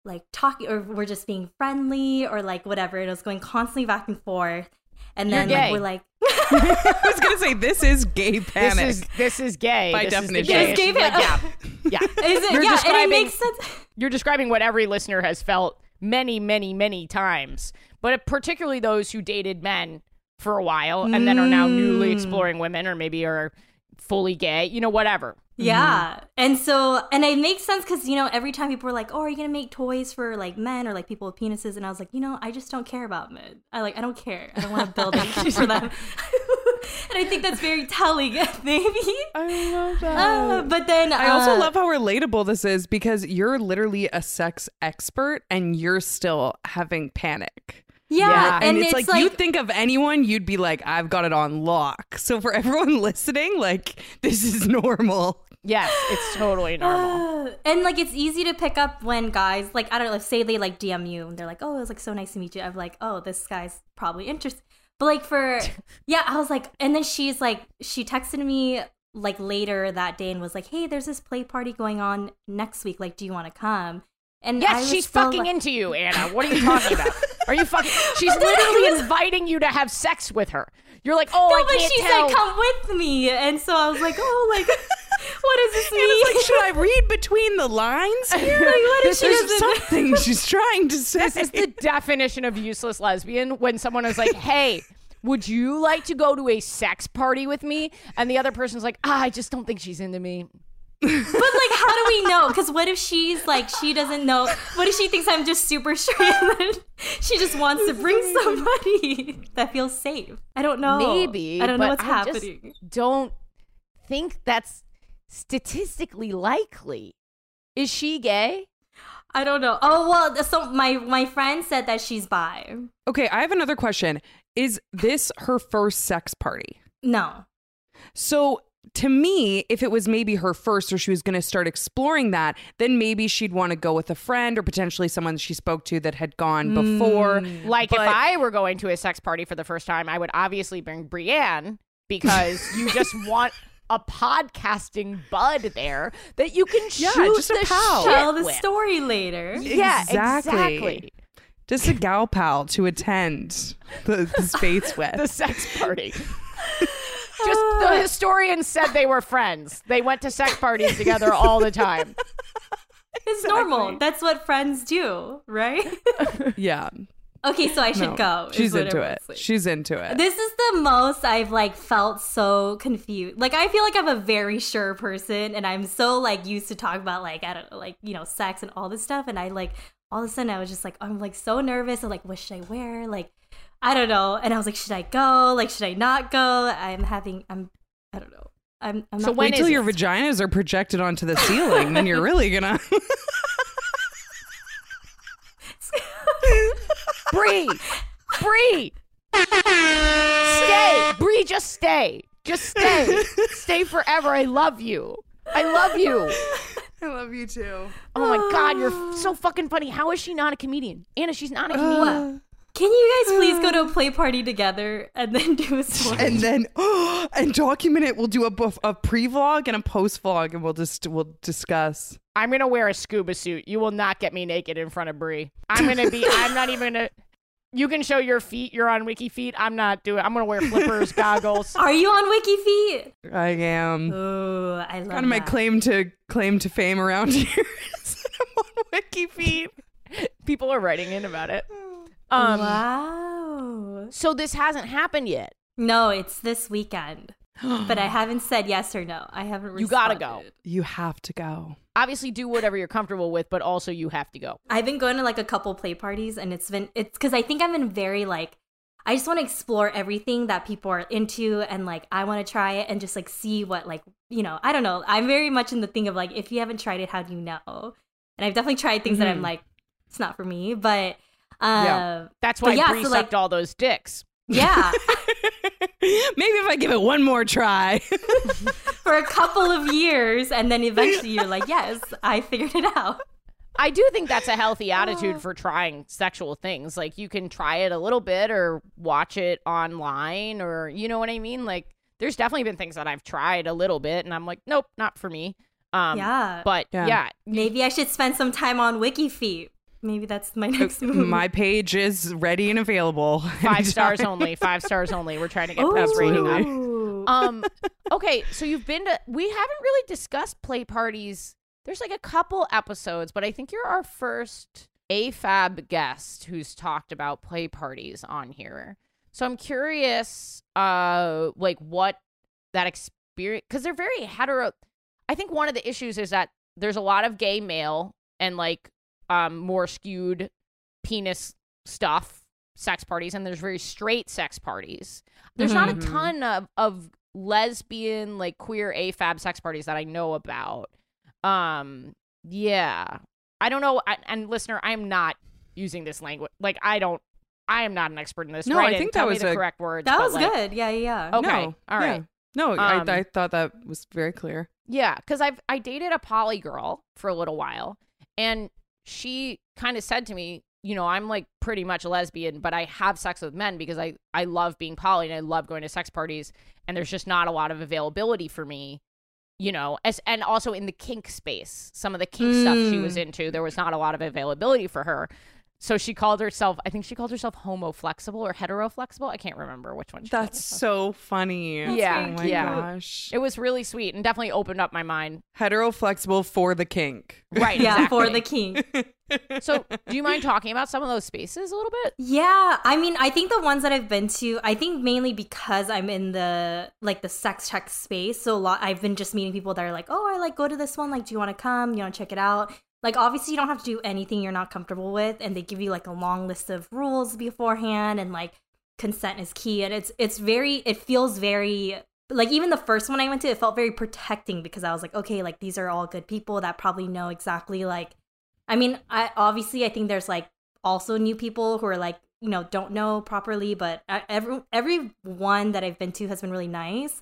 like talking, or we're just being friendly, or like whatever. And it was going constantly back and forth, and
You're
then
gay.
like we're like,
I was gonna say this is gay panic.
This is this is gay
By
This is the
definition.
gayest-
It's gay
like, yeah, yeah.
is it?
You're
yeah, and it
describing-
makes sense.
You're describing what every listener has felt many, many, many times, but particularly those who dated men for a while and then are now newly
Mm.
exploring women, or maybe are fully gay. You know, whatever.
Yeah. And so, and it makes sense because, you know, every time people were like, oh, are you going to make toys for like men or like people with penises? And I was like, you know, I just don't care about men. I like, I don't care. I don't want to build anything for them. and I think that's very telling, maybe.
I love that.
Uh, but then
I also
uh,
love how relatable this is because you're literally a sex expert and you're still having panic.
Yeah.
Yeah.
And,
And,
it's, like, you'd think of anyone, you'd be like, I've got it on lock. So for everyone listening, like, this is normal.
Yes, it's totally normal.
And like it's easy to pick up when guys like I don't know, say they like DM you and they're like, "Oh, it was like so nice to meet you." I'm like, "Oh, this guy's probably interested." But like for yeah, I was like, and then she's like, she texted me like later that day and was like, "Hey, there's this play party going on next week. Like, do you want to come?" And I
Yes,
was
she's fucking
like-
into you, Anna. What are you talking about? Are you fucking? She's literally inviting you to have sex with her. You're like, oh,
No,
I
but she
tell.
said, "Come with me," and so I was like, "Oh, like, what does this mean?"
It's like, should I read between the lines here?
Like, what if she
There's
doesn't-
something she's trying to say.
This is the definition of useless lesbian when someone is like, hey, would you like to go to a sex party with me? And the other person's like, ah, I just don't think she's into me.
But like, how do we know? Because what if she's like, she doesn't know? What if she thinks I'm just super straight and then she just wants to bring somebody that feels safe? I don't know.
Maybe.
I don't know what's
I just
happening.
don't think that's statistically likely. Is she gay?
I don't know. Oh well, so my my friend said that she's bi.
okay, I have another question. Is this her first sex party?
No.
So to me, if it was maybe her first or she was going to start exploring that, then maybe she'd want to go with a friend or potentially someone she spoke to that had gone hmm. before.
Like if I were going to a sex party for the first time, I would obviously bring Breanne because you just want a podcasting bud there that you can
Yeah,
shoot
just
the
pal.
Tell the
with.
story later.
Yeah,
Exactly.
exactly.
Just a gal pal to attend the, the space with.
The sex party. Just the historians said they were friends. They went to sex parties together all the time.
It's normal. That's what friends do, right?
yeah.
Okay, so I should
no,
go.
She's into it. She's into it.
This is the most I've like felt so confused. Like I feel like I'm a very sure person and I'm so like used to talk about like I don't know, like, you know, sex and all this stuff and I like all of a sudden I was just like I'm like so nervous. I'm like what should I wear? Like I don't know. And I was like should I go? Like should I not go? I'm having I'm I don't know. I'm I'm
So
Wait till your vaginas are projected onto the ceiling, then you're really gonna.
Bree! Bree! Stay! Bree, just stay. Just stay. Stay forever. I love you. I love you.
I love you too.
Oh my god, you're f- so fucking funny. How is she not a comedian? Anna, she's not a uh, comedian.
Can you guys please go to a play party together and then do a story?
And then, and document it. We'll do a, a pre-vlog and a post-vlog, and we'll just we'll discuss.
I'm gonna wear a scuba suit. You will not get me naked in front of Bree. I'm gonna be. I'm not even gonna. You can show your feet. You're on Wiki Feet. I'm not doing. I'm gonna wear flippers, goggles.
Are you on WikiFeet?
I am
Oh, I love
kind of my claim to claim to fame around here. I'm on WikiFeet.
People are writing in about it. Um.
wow.
So this hasn't happened yet.
No, it's this weekend. but I haven't said yes or no. I haven't
You gotta go.
You have to go.
Obviously, do whatever you're comfortable with, but also you have to go.
I've been going to like a couple play parties and it's been it's cuz I think I've been very like I just want to explore everything that people are into and like I want to try it and just like see what like, you know, I don't know. I'm very much in the thing of like if you haven't tried it, how do you know? And I've definitely tried things that I'm
Mhm.
like it's not for me, but uh
Yeah.
That's why
yeah,
Bree
so,
sucked
like-
all those dicks.
yeah.
Maybe if I give it one more try.
for a couple of years and then eventually you're like yes i figured it out
I do think that's a healthy attitude for trying sexual things. Like you can try it a little bit or watch it online or you know what I mean? Like there's definitely been things that I've tried a little bit and I'm like, nope, not for me. Um
yeah
but
Yeah.
yeah.
maybe i should spend some time on wikifeet maybe that's my next move
My page is ready and available.
five stars only, five stars only. We're trying to get best rating up. Um okay so you've been to we haven't really discussed play parties there's like a couple episodes but i think you're our first afab guest who's talked about play parties on here so i'm curious uh like what that experience because they're very hetero i think one of the issues is that there's a lot of gay male and like um more skewed penis stuff sex parties and there's very straight sex parties there's not a
Mhm.
ton of of lesbian like queer afab sex parties that i know about um yeah i don't know I, and listener i am not using this language like i don't i am not an expert in this
No,
Write
I
in,
think that was
the
a-
correct word
that was
like-
good yeah yeah yeah
Okay,
No,
all right.
yeah. No,
Um,
I, I thought that was very clear.
Yeah, because I've I dated a poly girl for a little while, and she kind of said to me, you know, I'm like pretty much a lesbian, but I have sex with men because I I love being poly and I love going to sex parties, and there's just not a lot of availability for me, you know, as and also in the kink space, some of the kink stuff she was
Mm.
into, there was not a lot of availability for her. So she called herself, I think she called herself homo flexible or hetero flexible. I can't remember which one. She
That's
herself.
so funny.
Yeah,
Oh my
yeah.
gosh.
It was really sweet and definitely opened up my mind.
Hetero flexible for the kink.
Right.
yeah for the king
So, do you mind talking about some of those spaces a little bit?
yeah i mean i think the ones that i've been to i think mainly because i'm in the like the sex tech space so a lot i've been just meeting people that are like oh i like go to this one like do you want to come you want to check it out like obviously you don't have to do anything you're not comfortable with and they give you like a long list of rules beforehand and like consent is key and it's it's very it feels very like even the first one i went to it felt very protecting because i was like okay like these are all good people that probably know exactly like i mean i obviously i think there's like also new people who are like you know don't know properly but I- every every one that i've been to has been really nice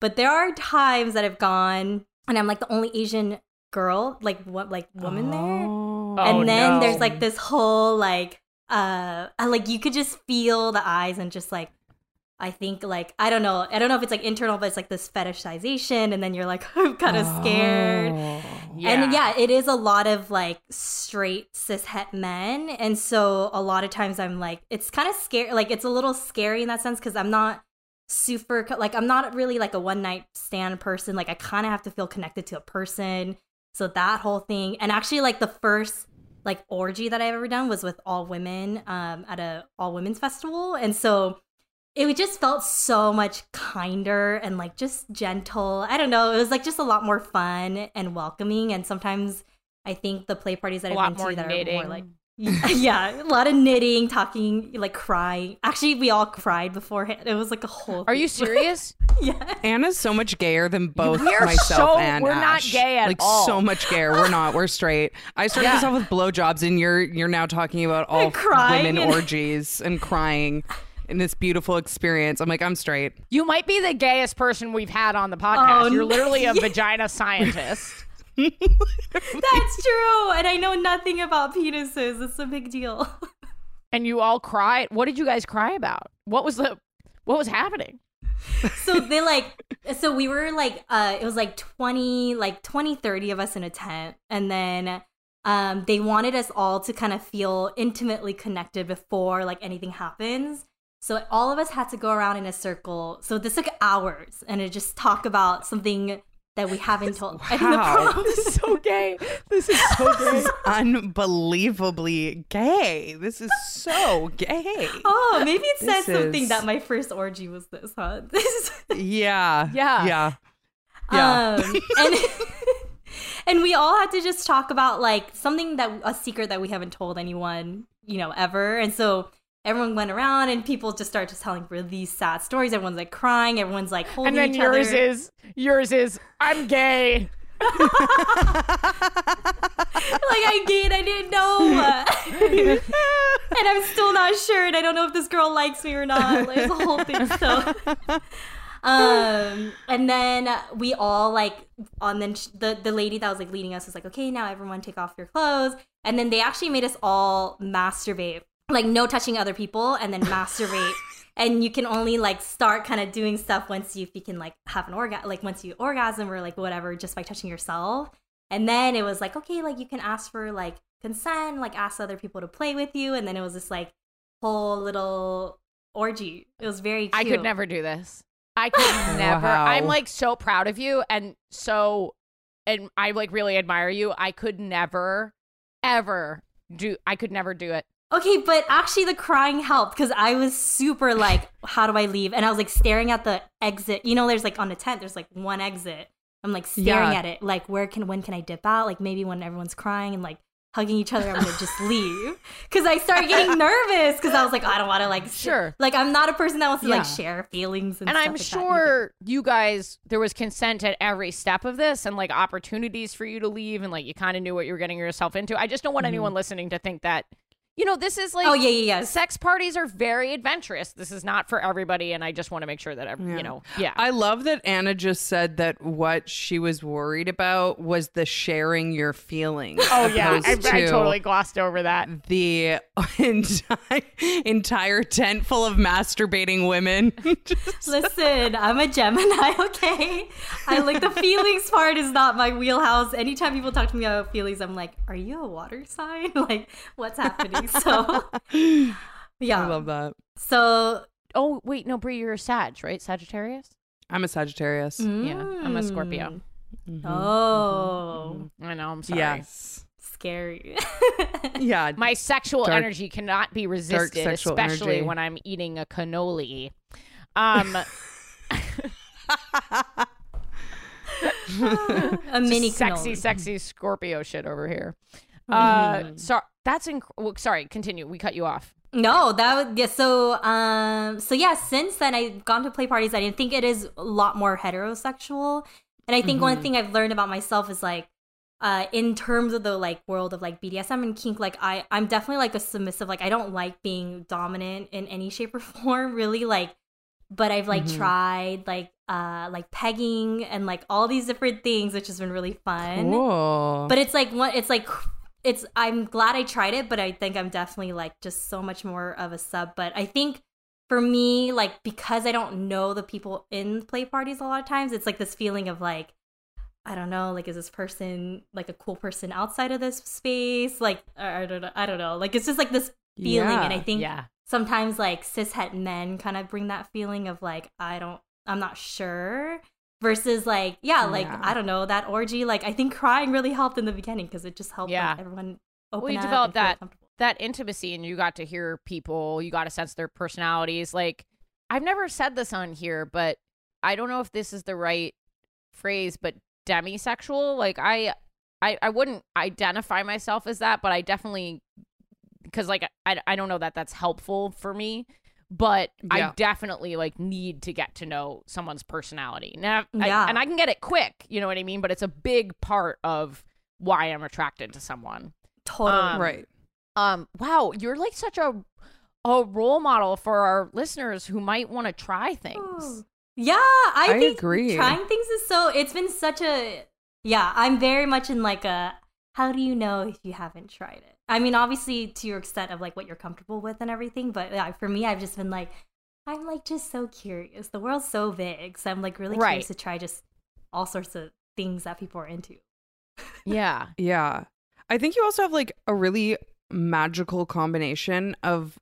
but there are times that i've gone and i'm like the only asian girl like what like woman there
Oh.
Oh,
and then
no.
there's like this whole like uh uh, like you could just feel the eyes and just like I think like I don't know. I don't know if it's like internal, but it's like this fetishization, and then you're like kind of scared.
Oh.
And yeah, it is a lot of like straight cis het men. And so a lot of times I'm like, it's kind of scary. Like, it's a little scary in that sense because I'm not super, like, I'm not really like a one night stand person. Like, I kind of have to feel connected to a person. So that whole thing. And actually, like, the first like orgy that I've ever done was with all women um, at a all women's festival. And so it just felt so much kinder and like just gentle. I don't know. It was like just a lot more fun and welcoming. And sometimes I think the play parties that
a
I've been to that
knitting.
are more like yeah, a lot of knitting, talking, like crying. Actually, we all cried beforehand. It was like a whole.
Are you serious?
yeah.
Anna's so much gayer than both
We're
myself
so-
and
we're not
Ash.
gay at
like
all.
so much gayer. We're not. We're straight. I started
Yeah.
this off with blowjobs, and you're you're now talking about all women
and-
orgies and crying in this beautiful experience. I'm like, I'm straight.
You might be the gayest person we've had on the podcast.
Oh,
You're literally a vagina scientist.
That's true. And I know nothing about penises. It's a big deal.
and you all cried. What did you guys cry about? What was the what was happening?
so they like so we were like uh it was like 20 like 20 30 of us in a tent and then um they wanted us all to kind of feel intimately connected before like anything happens so all of us had to go around in a circle so this took hours and to just talk about something that we haven't told I think the
Wow.
This is so gay. This is so
This is unbelievably gay. This is so gay.
oh maybe it says
This
something
is-
that my first orgy was this huh this is
Yeah.
Yeah.
Yeah. Yeah.
Um, and and we all had to just talk about like something that a secret that we haven't told anyone, you know, ever. And so everyone went around and people just started just telling really sad stories. Everyone's like crying. Everyone's like holding
And then yours
other.
is yours is I'm gay.
like I gay. I didn't know. and I'm still not sure. And I don't know if this girl likes me or not. Like, it's a whole thing. So. um and then we all like on then sh- the the lady that was like leading us was like okay now everyone take off your clothes and then they actually made us all masturbate like no touching other people and then masturbate and you can only like start kind of doing stuff once you you can like have an orgasm like once you orgasm or like whatever just by touching yourself and then it was like okay like you can ask for like consent like ask other people to play with you and then it was this like whole little orgy it was very cute.
I could never do this. I could never. I'm like so proud of you and so and I like really admire you. I could never ever do I could never do it.
Okay, but actually the crying helped because I was super like, how do I leave? And I was like staring at the exit. You know, there's like on the tent, there's like one exit. I'm like staring
Yeah.
at it, like where can when can I dip out? Like maybe when everyone's crying and like hugging each other, I'm gonna just leave. Cause I started getting nervous because I was like, I don't wanna like sh-
Sure.
Like I'm not a person that wants to
Yeah.
like share feelings and,
And
stuff
I'm
like that
sure you guys there was consent at every step of this and like opportunities for you to leave and like you kind of knew what you were getting yourself into. I just don't want mm-hmm. anyone listening to think that you know this is oh,
like. Oh yeah, yeah, yeah.
sex parties are very adventurous. This is not for everybody and I just want to make sure that every,
Yeah.
you know, yeah.
I love that Anna just said that what she was worried about was the sharing your feelings.
oh yeah, I,
opposed
I totally glossed over that.
The entire, entire tent full of masturbating women. Just-
Listen, I'm a Gemini, okay? I like the feelings part is not my wheelhouse. Anytime people talk to me about feelings, I'm like, are you a water sign? Like, what's happening? So, yeah.
I love that.
So,
Oh wait, no, Brie, you're a Sag, right? Sagittarius.
I'm a Sagittarius.
Yeah, I'm a Scorpio.
mm. Oh,
I know. I'm sorry.
Yes.
scary.
Yeah.
My sexual
Dark-
energy cannot be resisted, especially
energy.
when I'm eating a cannoli. Um,
a mini
sexy,
cannoli.
sexy Scorpio shit over here. Uh, so that's inc- well, sorry. Continue. We cut you off.
No, that would yeah. So, um, so yeah. Since then, I've gone to play parties. I didn't think it is a lot more heterosexual, and I think one thing I've learned about myself is like, uh, in terms of the like world of like BDSM and kink, like I, I'm definitely like a submissive. Like I don't like being dominant in any shape or form, really. Like, but I've like
Mhm.
tried like, uh, like pegging and like all these different things, which has been really fun
Cool.
but it's like what it's like it's i'm glad i tried it but i think i'm definitely like just so much more of a sub but i think for me, like because I don't know the people in play parties a lot of times, it's like this feeling of like I don't know, like is this person like a cool person outside of this space? Like I don't know, I don't know. Like it's just like this feeling, and I think
yeah.
sometimes like cishet men kind of bring that feeling of like I don't, I'm not sure. Versus like yeah, like
Yeah.
I don't know that orgy. Like I think crying really helped in the beginning because it just helped
Yeah.
like, everyone open
you
up
develop
and
that- that intimacy and you got to hear people, you got to sense their personalities. Like, I've never said this on here, but I don't know if this is the right phrase, but demisexual. Like, I, I, I wouldn't identify myself as that, but I definitely, because like I, I don't know that that's helpful for me. But I definitely like need to get to know someone's personality. Now, I-
Yeah.
and I can get it quick, you know what I mean. But it's a big part of why I'm attracted to someone.
Totally.
Um,
right.
Um, wow, you're like such a a role model for our listeners who might want to try things.
Yeah, I,
I
think
agree.
trying things is so. It's been such a. Yeah, I'm very much in like a. How do you know if you haven't tried it? I mean, obviously to your extent of like what you're comfortable with and everything, but yeah, for me, I've just been like, I'm like just so curious. The world's so big, so I'm like really
Right.
curious to try just all sorts of things that people are into.
Yeah.
Yeah. I think you also have like a really magical combination of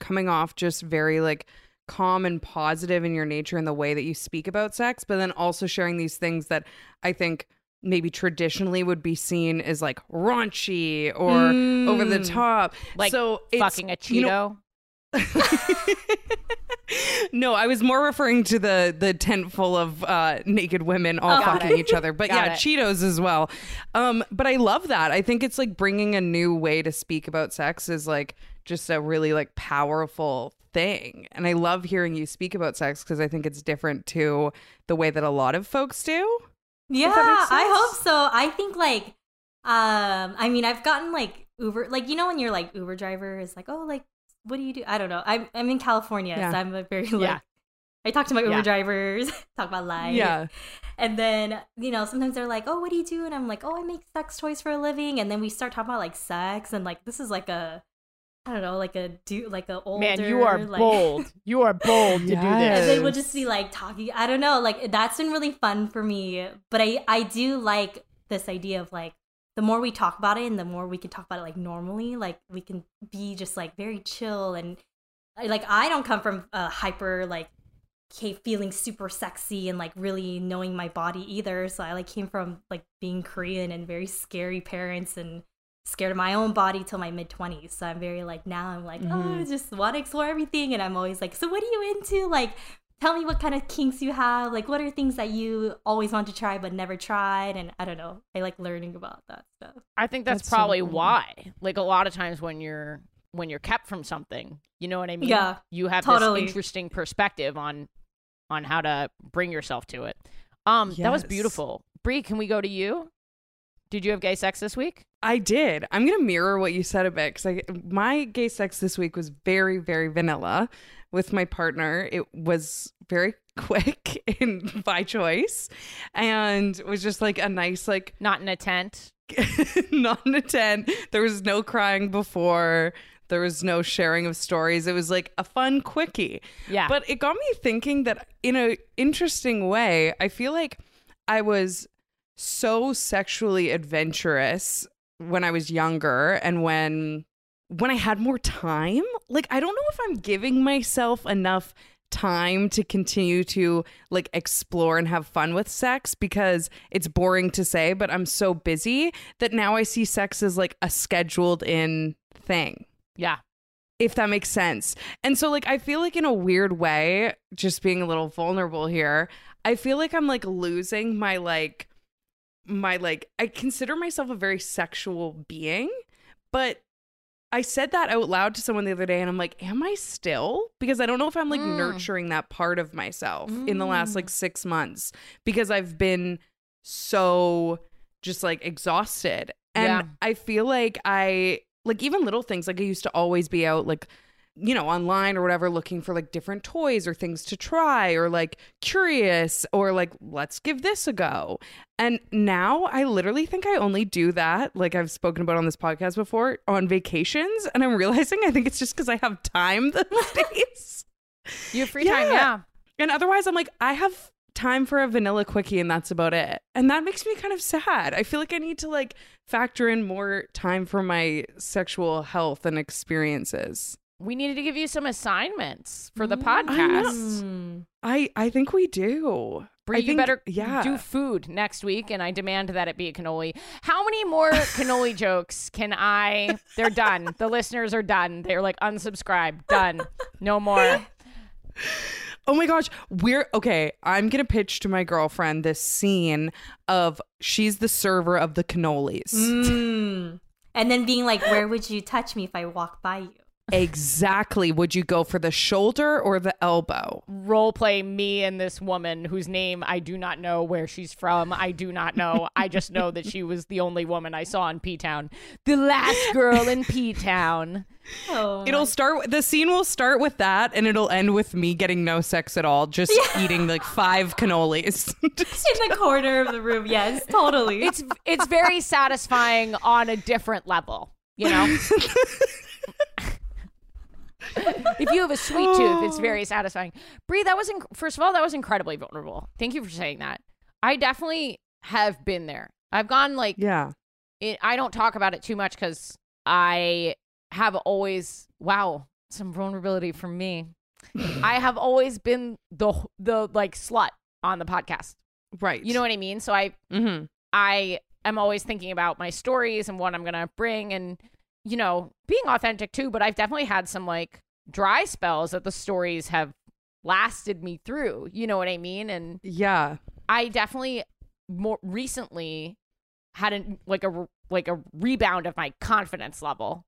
coming off just very like calm and positive in your nature and the way that you speak about sex, but then also sharing these things that I think maybe traditionally would be seen as like raunchy or over the
Mm.
top.
Like
so it's,
Fucking a Cheeto.
you know- no, I was more referring to the the tent full of uh, naked women all
Oh,
fucking each other. But yeah,
it.
Cheetos as well. Um, but I love that. I think it's like bringing a new way to speak about sex is like just a really like powerful thing. And I love hearing you speak about sex because I think it's different to the way that a lot of folks do.
Yeah, I hope so. I think like um I mean I've gotten like Uber like you know when you're like Uber driver is like, oh like what do you do? I don't know. I'm I'm in California,
Yeah.
so I'm a very like
Yeah.
I talk to my Uber
Yeah.
drivers, talk about life.
Yeah.
And then, you know, sometimes they're like, Oh, what do you do? And I'm like, Oh, I make sex toys for a living and then we start talking about like sex and like this is like a I don't know, like a dude, like a older
Man, you are
like,
bold. You are bold to do
Yes.
and then we'll just be like talking i don't know like that's been really fun for me but i i do like this idea of like the more we talk about it and the more we can talk about it like normally like we can be just like very chill and like i don't come from a hyper like ca- feeling super sexy and like really knowing my body either so i like came from like being korean and very scary parents and scared of my own body till my mid 20s so i'm very like now i'm like oh just want to explore everything and i'm always like so what are you into like tell me what kind of kinks you have like what are things that you always want to try but never tried and i don't know i like learning about that stuff
I think that's,
That's
probably
cool.
why. Like a lot of times when you're when you're kept from something, you know what I mean?
Yeah,
You have
totally.
this interesting perspective on on how to bring yourself to it. Um, that was beautiful. Bree, can we go to you? Did you have gay sex this week?
I did. I'm gonna mirror what you said a bit because my gay sex this week was very very vanilla with my partner. It was very quick and by choice, and was just like a nice like
Not in a tent.
not in a tent. There was no crying before. There was no sharing of stories. It was like a fun quickie.
Yeah.
But it got me thinking that in an interesting way, I feel like I was so sexually adventurous when I was younger and when when I had more time. Like I don't know if I'm giving myself enough time to continue to like explore and have fun with sex because it's boring to say, but I'm so busy that now I see sex as like a scheduled in thing
yeah.
if that makes sense. And so like I feel like in a weird way, just being a little vulnerable here, I feel like I'm like losing my like my like I consider myself a very sexual being, but I said that out loud to someone the other day and I'm like, am I still? Because I don't know if I'm like
Mm.
nurturing that part of myself in the last like 6 months because I've been so just like exhausted. And
Yeah.
I feel like I like even little things like I used to always be out like you know online or whatever looking for like different toys or things to try or like curious or like let's give this a go. And now I literally think I only do that like I've spoken about on this podcast before on vacations and I'm realizing I think it's just cuz I have time those days.
You have free time, yeah.
And otherwise, I'm like, I have time for a vanilla quickie and that's about it. And that makes me kind of sad. I feel like I need to like factor in more time for my sexual health and experiences.
We needed to give you some assignments for the
Mm.
I
podcast.
I I think we do.
Brie,
I
you
think-
better
yeah.
do food next week, and I demand that it be a cannoli. How many more cannoli jokes can I? They're done. The listeners are done. They're like unsubscribe. Done. No more.
Oh my gosh, we're okay. I'm gonna pitch to my girlfriend this scene of she's the server of the cannolis.
Mm. And then being like, where would you touch me if I walk by you?
Exactly. Would you go for the shoulder or the elbow?
Role play me and this woman whose name I do not know where she's from. I do not know. I just know that she was the only woman I saw in P Town. The last girl in P Town.
Oh,
It'll start. The scene will start with that, and it'll end with me getting no sex at all, just eating like five cannolis. Just-
in the corner of the room. Yes, totally.
It's it's very satisfying on a different level, you know. if you have a sweet tooth, it's very satisfying. Brie, that was inc- first of all, that was incredibly vulnerable. Thank you for saying that. I definitely have been there. I've gone like
yeah.
it, I don't talk about it too much because I have always wow some vulnerability from me. I have always been the the like slut on the podcast.
Right.
You know what I mean? So I
hmm
I am always thinking about my stories and what I'm going to bring and, you know, being authentic too. But I've definitely had some like dry spells that the stories have lasted me through. You know what I mean? And
Yeah.
I definitely more recently had a, like a like a rebound of my confidence level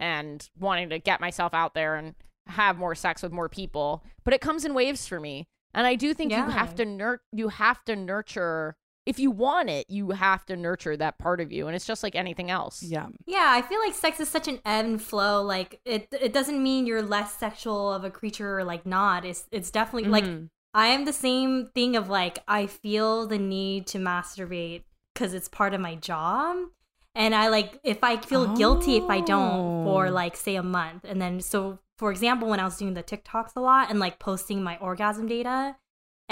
and wanting to get myself out there and have more sex with more people. But it comes in waves for me. And I do think you have to nur- you have to nurture if you want it, you have to nurture that part of you. And it's just like anything else.
Yeah.
yeah, I feel like sex is such an ebb and flow. Like it, it doesn't mean you're less sexual of a creature or like not. It's, it's definitely like
Mhm.
I am the same thing of like I feel the need to masturbate because it's part of my job. And I like if I feel guilty if I don't for
Oh.
like say a month. And then so for example, when I was doing the TikToks a lot and like posting my orgasm data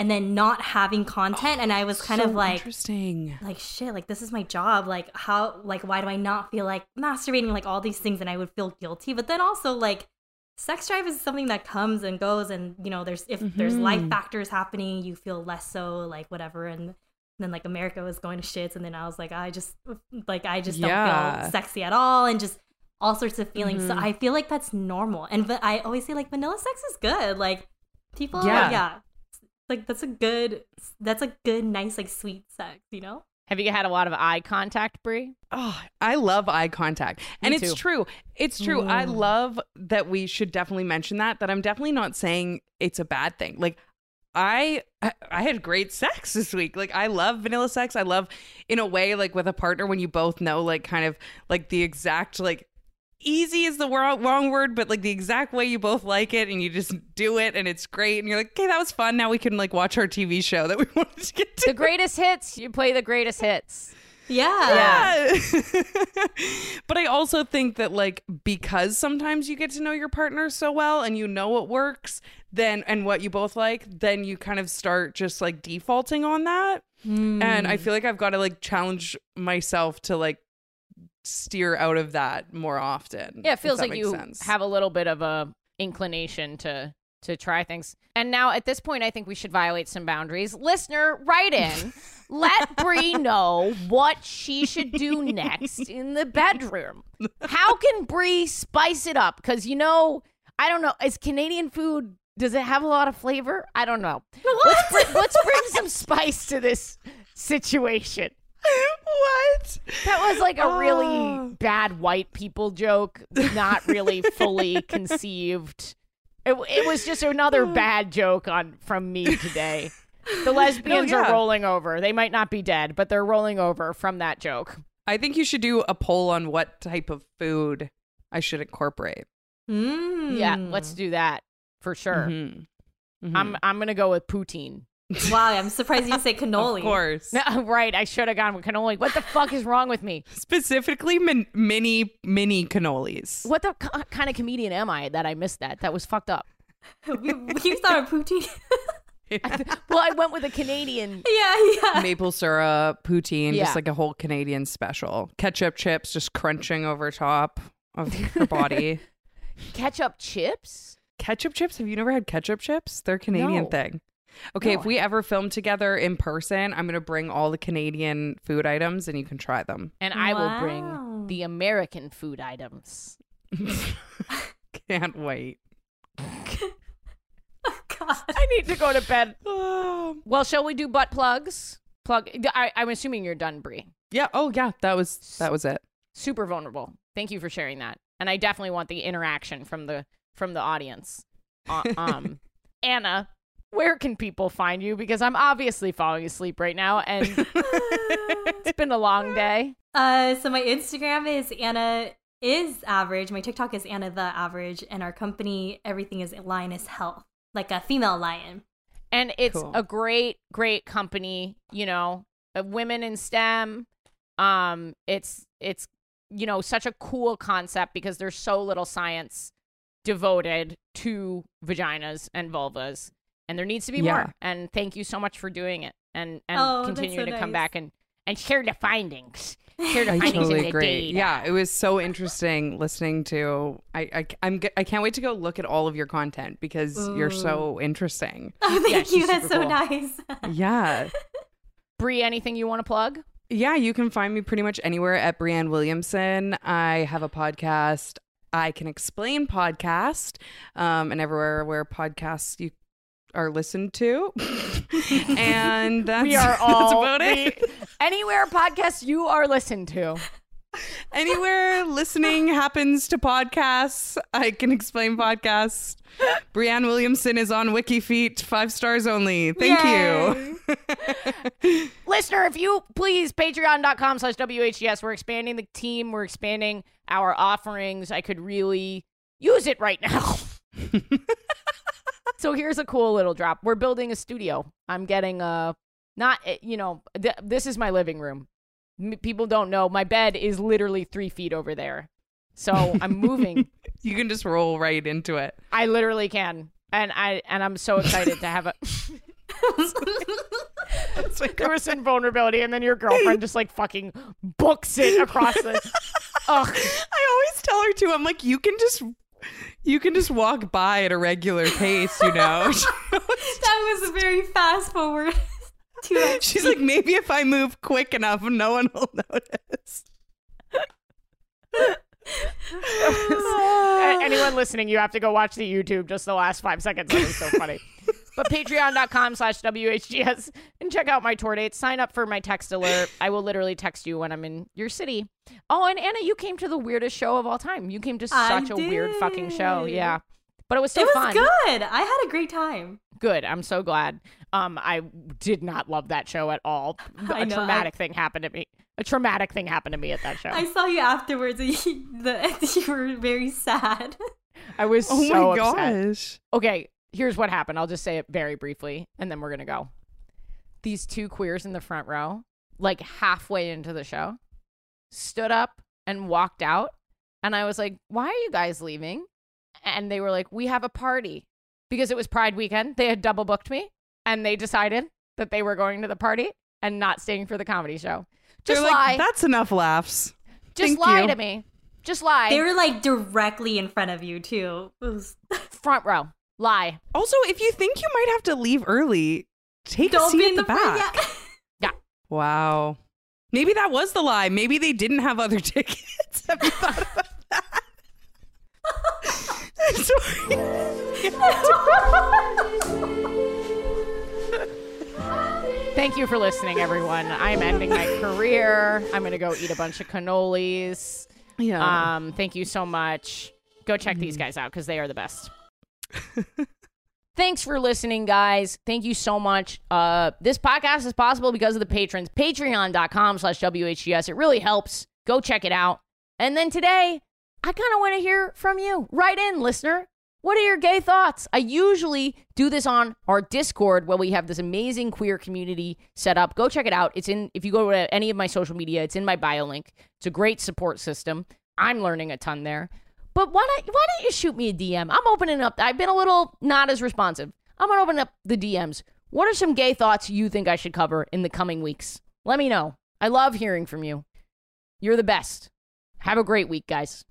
and then not having content and I was kind
So
of like
interesting.
like shit like this is my job like how like why do i not feel like masturbating like all these things and i would feel guilty but then also like sex drive is something that comes and goes and you know there's if there's life
Mhm.
factors happening you feel less so like whatever and then like america was going to shits and then i was like i just like i just don't feel sexy at all and just all sorts of feelings so
Mhm.
i feel like that's normal and but i always say like vanilla sex is good like people
Yeah.
yeah like that's a good that's a good nice like sweet sex you know
Have you had a lot of eye contact, Brie?
Oh, I love eye contact. and it's
too.
true. It's true. I
Mm.
love that we should definitely mention that that I'm definitely not saying it's a bad thing. Like I I I had great sex this week. Like I love vanilla sex. I love in a way like with a partner when you both know like kind of like the exact like easy is the wrong, wrong word, but like the exact way you both like it and you just do it and it's great and you're like, "Okay, that was fun. Now we can like watch our TV show that we wanted to get to."
The greatest hits, you play the greatest hits.
Yeah.
Yeah. but I also think that like because sometimes you get to know your partner so well and you know what works, then and what you both like, then you kind of start just like defaulting on that. And
Hmm.
I feel like I've got to like challenge myself to like steer out of that more often.
Yeah, it feels like you
sense.
have a little bit of a inclination to to try things. And now at this point, I think we should violate some boundaries. Listener, write in. Let Brie know what she should do next in the bedroom. How can Brie spice it up? Because you know, I don't know. Is Canadian food? Does it have a lot of flavor? I don't know. Let's bring, let's bring some spice to this situation.
What?
That was like a really
Oh.
bad white people joke, not really fully conceived. It, it was just another bad joke on from me today. The lesbians
yeah.
are rolling over. They might not be dead, but they're rolling over from that joke.
I think you should do a poll on what type of food I should incorporate.
Mm.
Yeah, let's do that for sure.
Mhm. Mhm.
I'm I'm gonna go with poutine.
Wow, I'm surprised you say cannoli.
Of course.
No, right, I should have gone with cannoli. What the fuck is wrong with me?
Specifically, min- mini mini cannolis.
What the k- kind of comedian am I that I missed that? That was fucked up.
we, we thought of poutine.
well, I went with a Canadian.
yeah, yeah.
Maple syrup, poutine,
Yeah.
just like a whole Canadian special. Ketchup chips just crunching over top of her body.
Ketchup chips?
ketchup chips? Have you never had ketchup chips? They're a Canadian
No.
thing. Okay,
No.
if we ever film together in person, I'm gonna bring all the Canadian food items and you can try them.
And I will bring the American food items.
Can't wait.
oh, God.
I need to go to bed.
Oh.
Well, shall we do butt plugs? Plug. I, I'm assuming you're done, Brie.
Yeah. Oh, yeah. That was that was it.
Super vulnerable. Thank you for sharing that. And I definitely want the interaction from the from the audience. Uh, um, Anna, where can people find you? Because I'm obviously falling asleep right now, and it's been a long day.
Uh, so my Instagram is Anna is average. My TikTok is Anna the average, and our company everything is Lioness Health, like a female lion.
and it's
Cool.
a great great company you know of women in stem um it's it's you know such a cool concept because there's so little science devoted to vaginas and vulvas and there needs to be
Yeah.
more and thank you so much for doing it and and
Oh,
continue
so
to come back and and share the findings share the
I
findings
totally agree. Yeah, it was so interesting listening to. I, I I'm I can't wait to go look at all of your content because you're so interesting.
Oh, thank
she's
you. That's so
cool.
nice.
Yeah.
Brie, anything you want to plug
Yeah, you can find me pretty much anywhere at Breanne Williamson. I have a podcast, I Can Explain podcast, um, and everywhere where podcasts you are listened to. and that's,
we are all
about it.
anywhere podcasts you are listened to
Anywhere listening happens to podcasts, I Can Explain podcast. Breanne Williamson is on WikiFeet, five stars only. Thank you.
listener if you please patreon.com slash whgs we're expanding the team we're expanding our offerings i could really use it right now so here's a cool little drop. We're building a studio. I'm getting a not eh, you know th- this is my living room. M- people don't know. My bed is literally three feet over there. So i'm moving.
You can just roll right into it.
i literally can. And i and i'm so excited to have a there was some vulnerability and then your girlfriend just like fucking books it across the ugh.
I always tell her too. I'm like, you can just, you can just walk by at a regular pace, you know.
that was a very fast forward. to it.
She's like, maybe if I move quick enough, no one will notice.
Anyone listening you have to go watch the youtube just the last five seconds that was so funny but patreon.com slash whgs and check out my tour dates sign up for my text alert i will literally text you when i'm in your city oh and anna you came to the weirdest show of all time you came to such a weird fucking show yeah but it was so fun.
it was
fun
good. I had a great time.
Good. I'm so glad. Um, I did not love that show at all. A
know,
traumatic thing happened to me. A traumatic thing happened to me at that show.
I saw you afterwards, and you, the, you were very sad.
I was
Oh
so
my
upset.
gosh.
Okay, here's what happened. I'll just say it very briefly, and then we're gonna go. These two queers in the front row, like halfway into the show, stood up and walked out, and I was like, "Why are you guys leaving?" And they were like, "We have a party," because it was Pride weekend. They had double booked me, and they decided that they were going to the party and not staying for the comedy show. Just
They're
lie.
like, that's enough laughs.
Just
thank
lie
you.
to me. Just lie.
They were like directly in front of you too. It was
front row. Lie.
Also, if you think you might have to leave early, take a
don't
seat
be
at
in
the,
the front.
back.
Yeah.
Wow. Maybe that was the lie. Maybe they didn't have other tickets. Have you thought about that? I'm sorry.
Thank you for listening, everyone. I'm ending my career. I'm going to go eat a bunch of cannolis.
Yeah.
Um, thank you so much. Go check these guys out because they are the best. Thanks for listening, guys. Thank you so much. Uh, this podcast is possible because of the patrons. Patreon.com slash WHGS. It really helps. Go check it out. And then today, I kind of want to hear from you. Write in, listener. What are your gay thoughts? I usually do this on our Discord where we have this amazing queer community set up. Go check it out. It's in, if you go to any of my social media, it's in my bio link. It's a great support system. I'm learning a ton there. But why don't why don't you shoot me a DM? I'm opening up. I've been a little not as responsive. I'm gonna open up the DMs. What are some gay thoughts you think I should cover in the coming weeks? Let me know. I love hearing from you. You're the best. Have a great week, guys.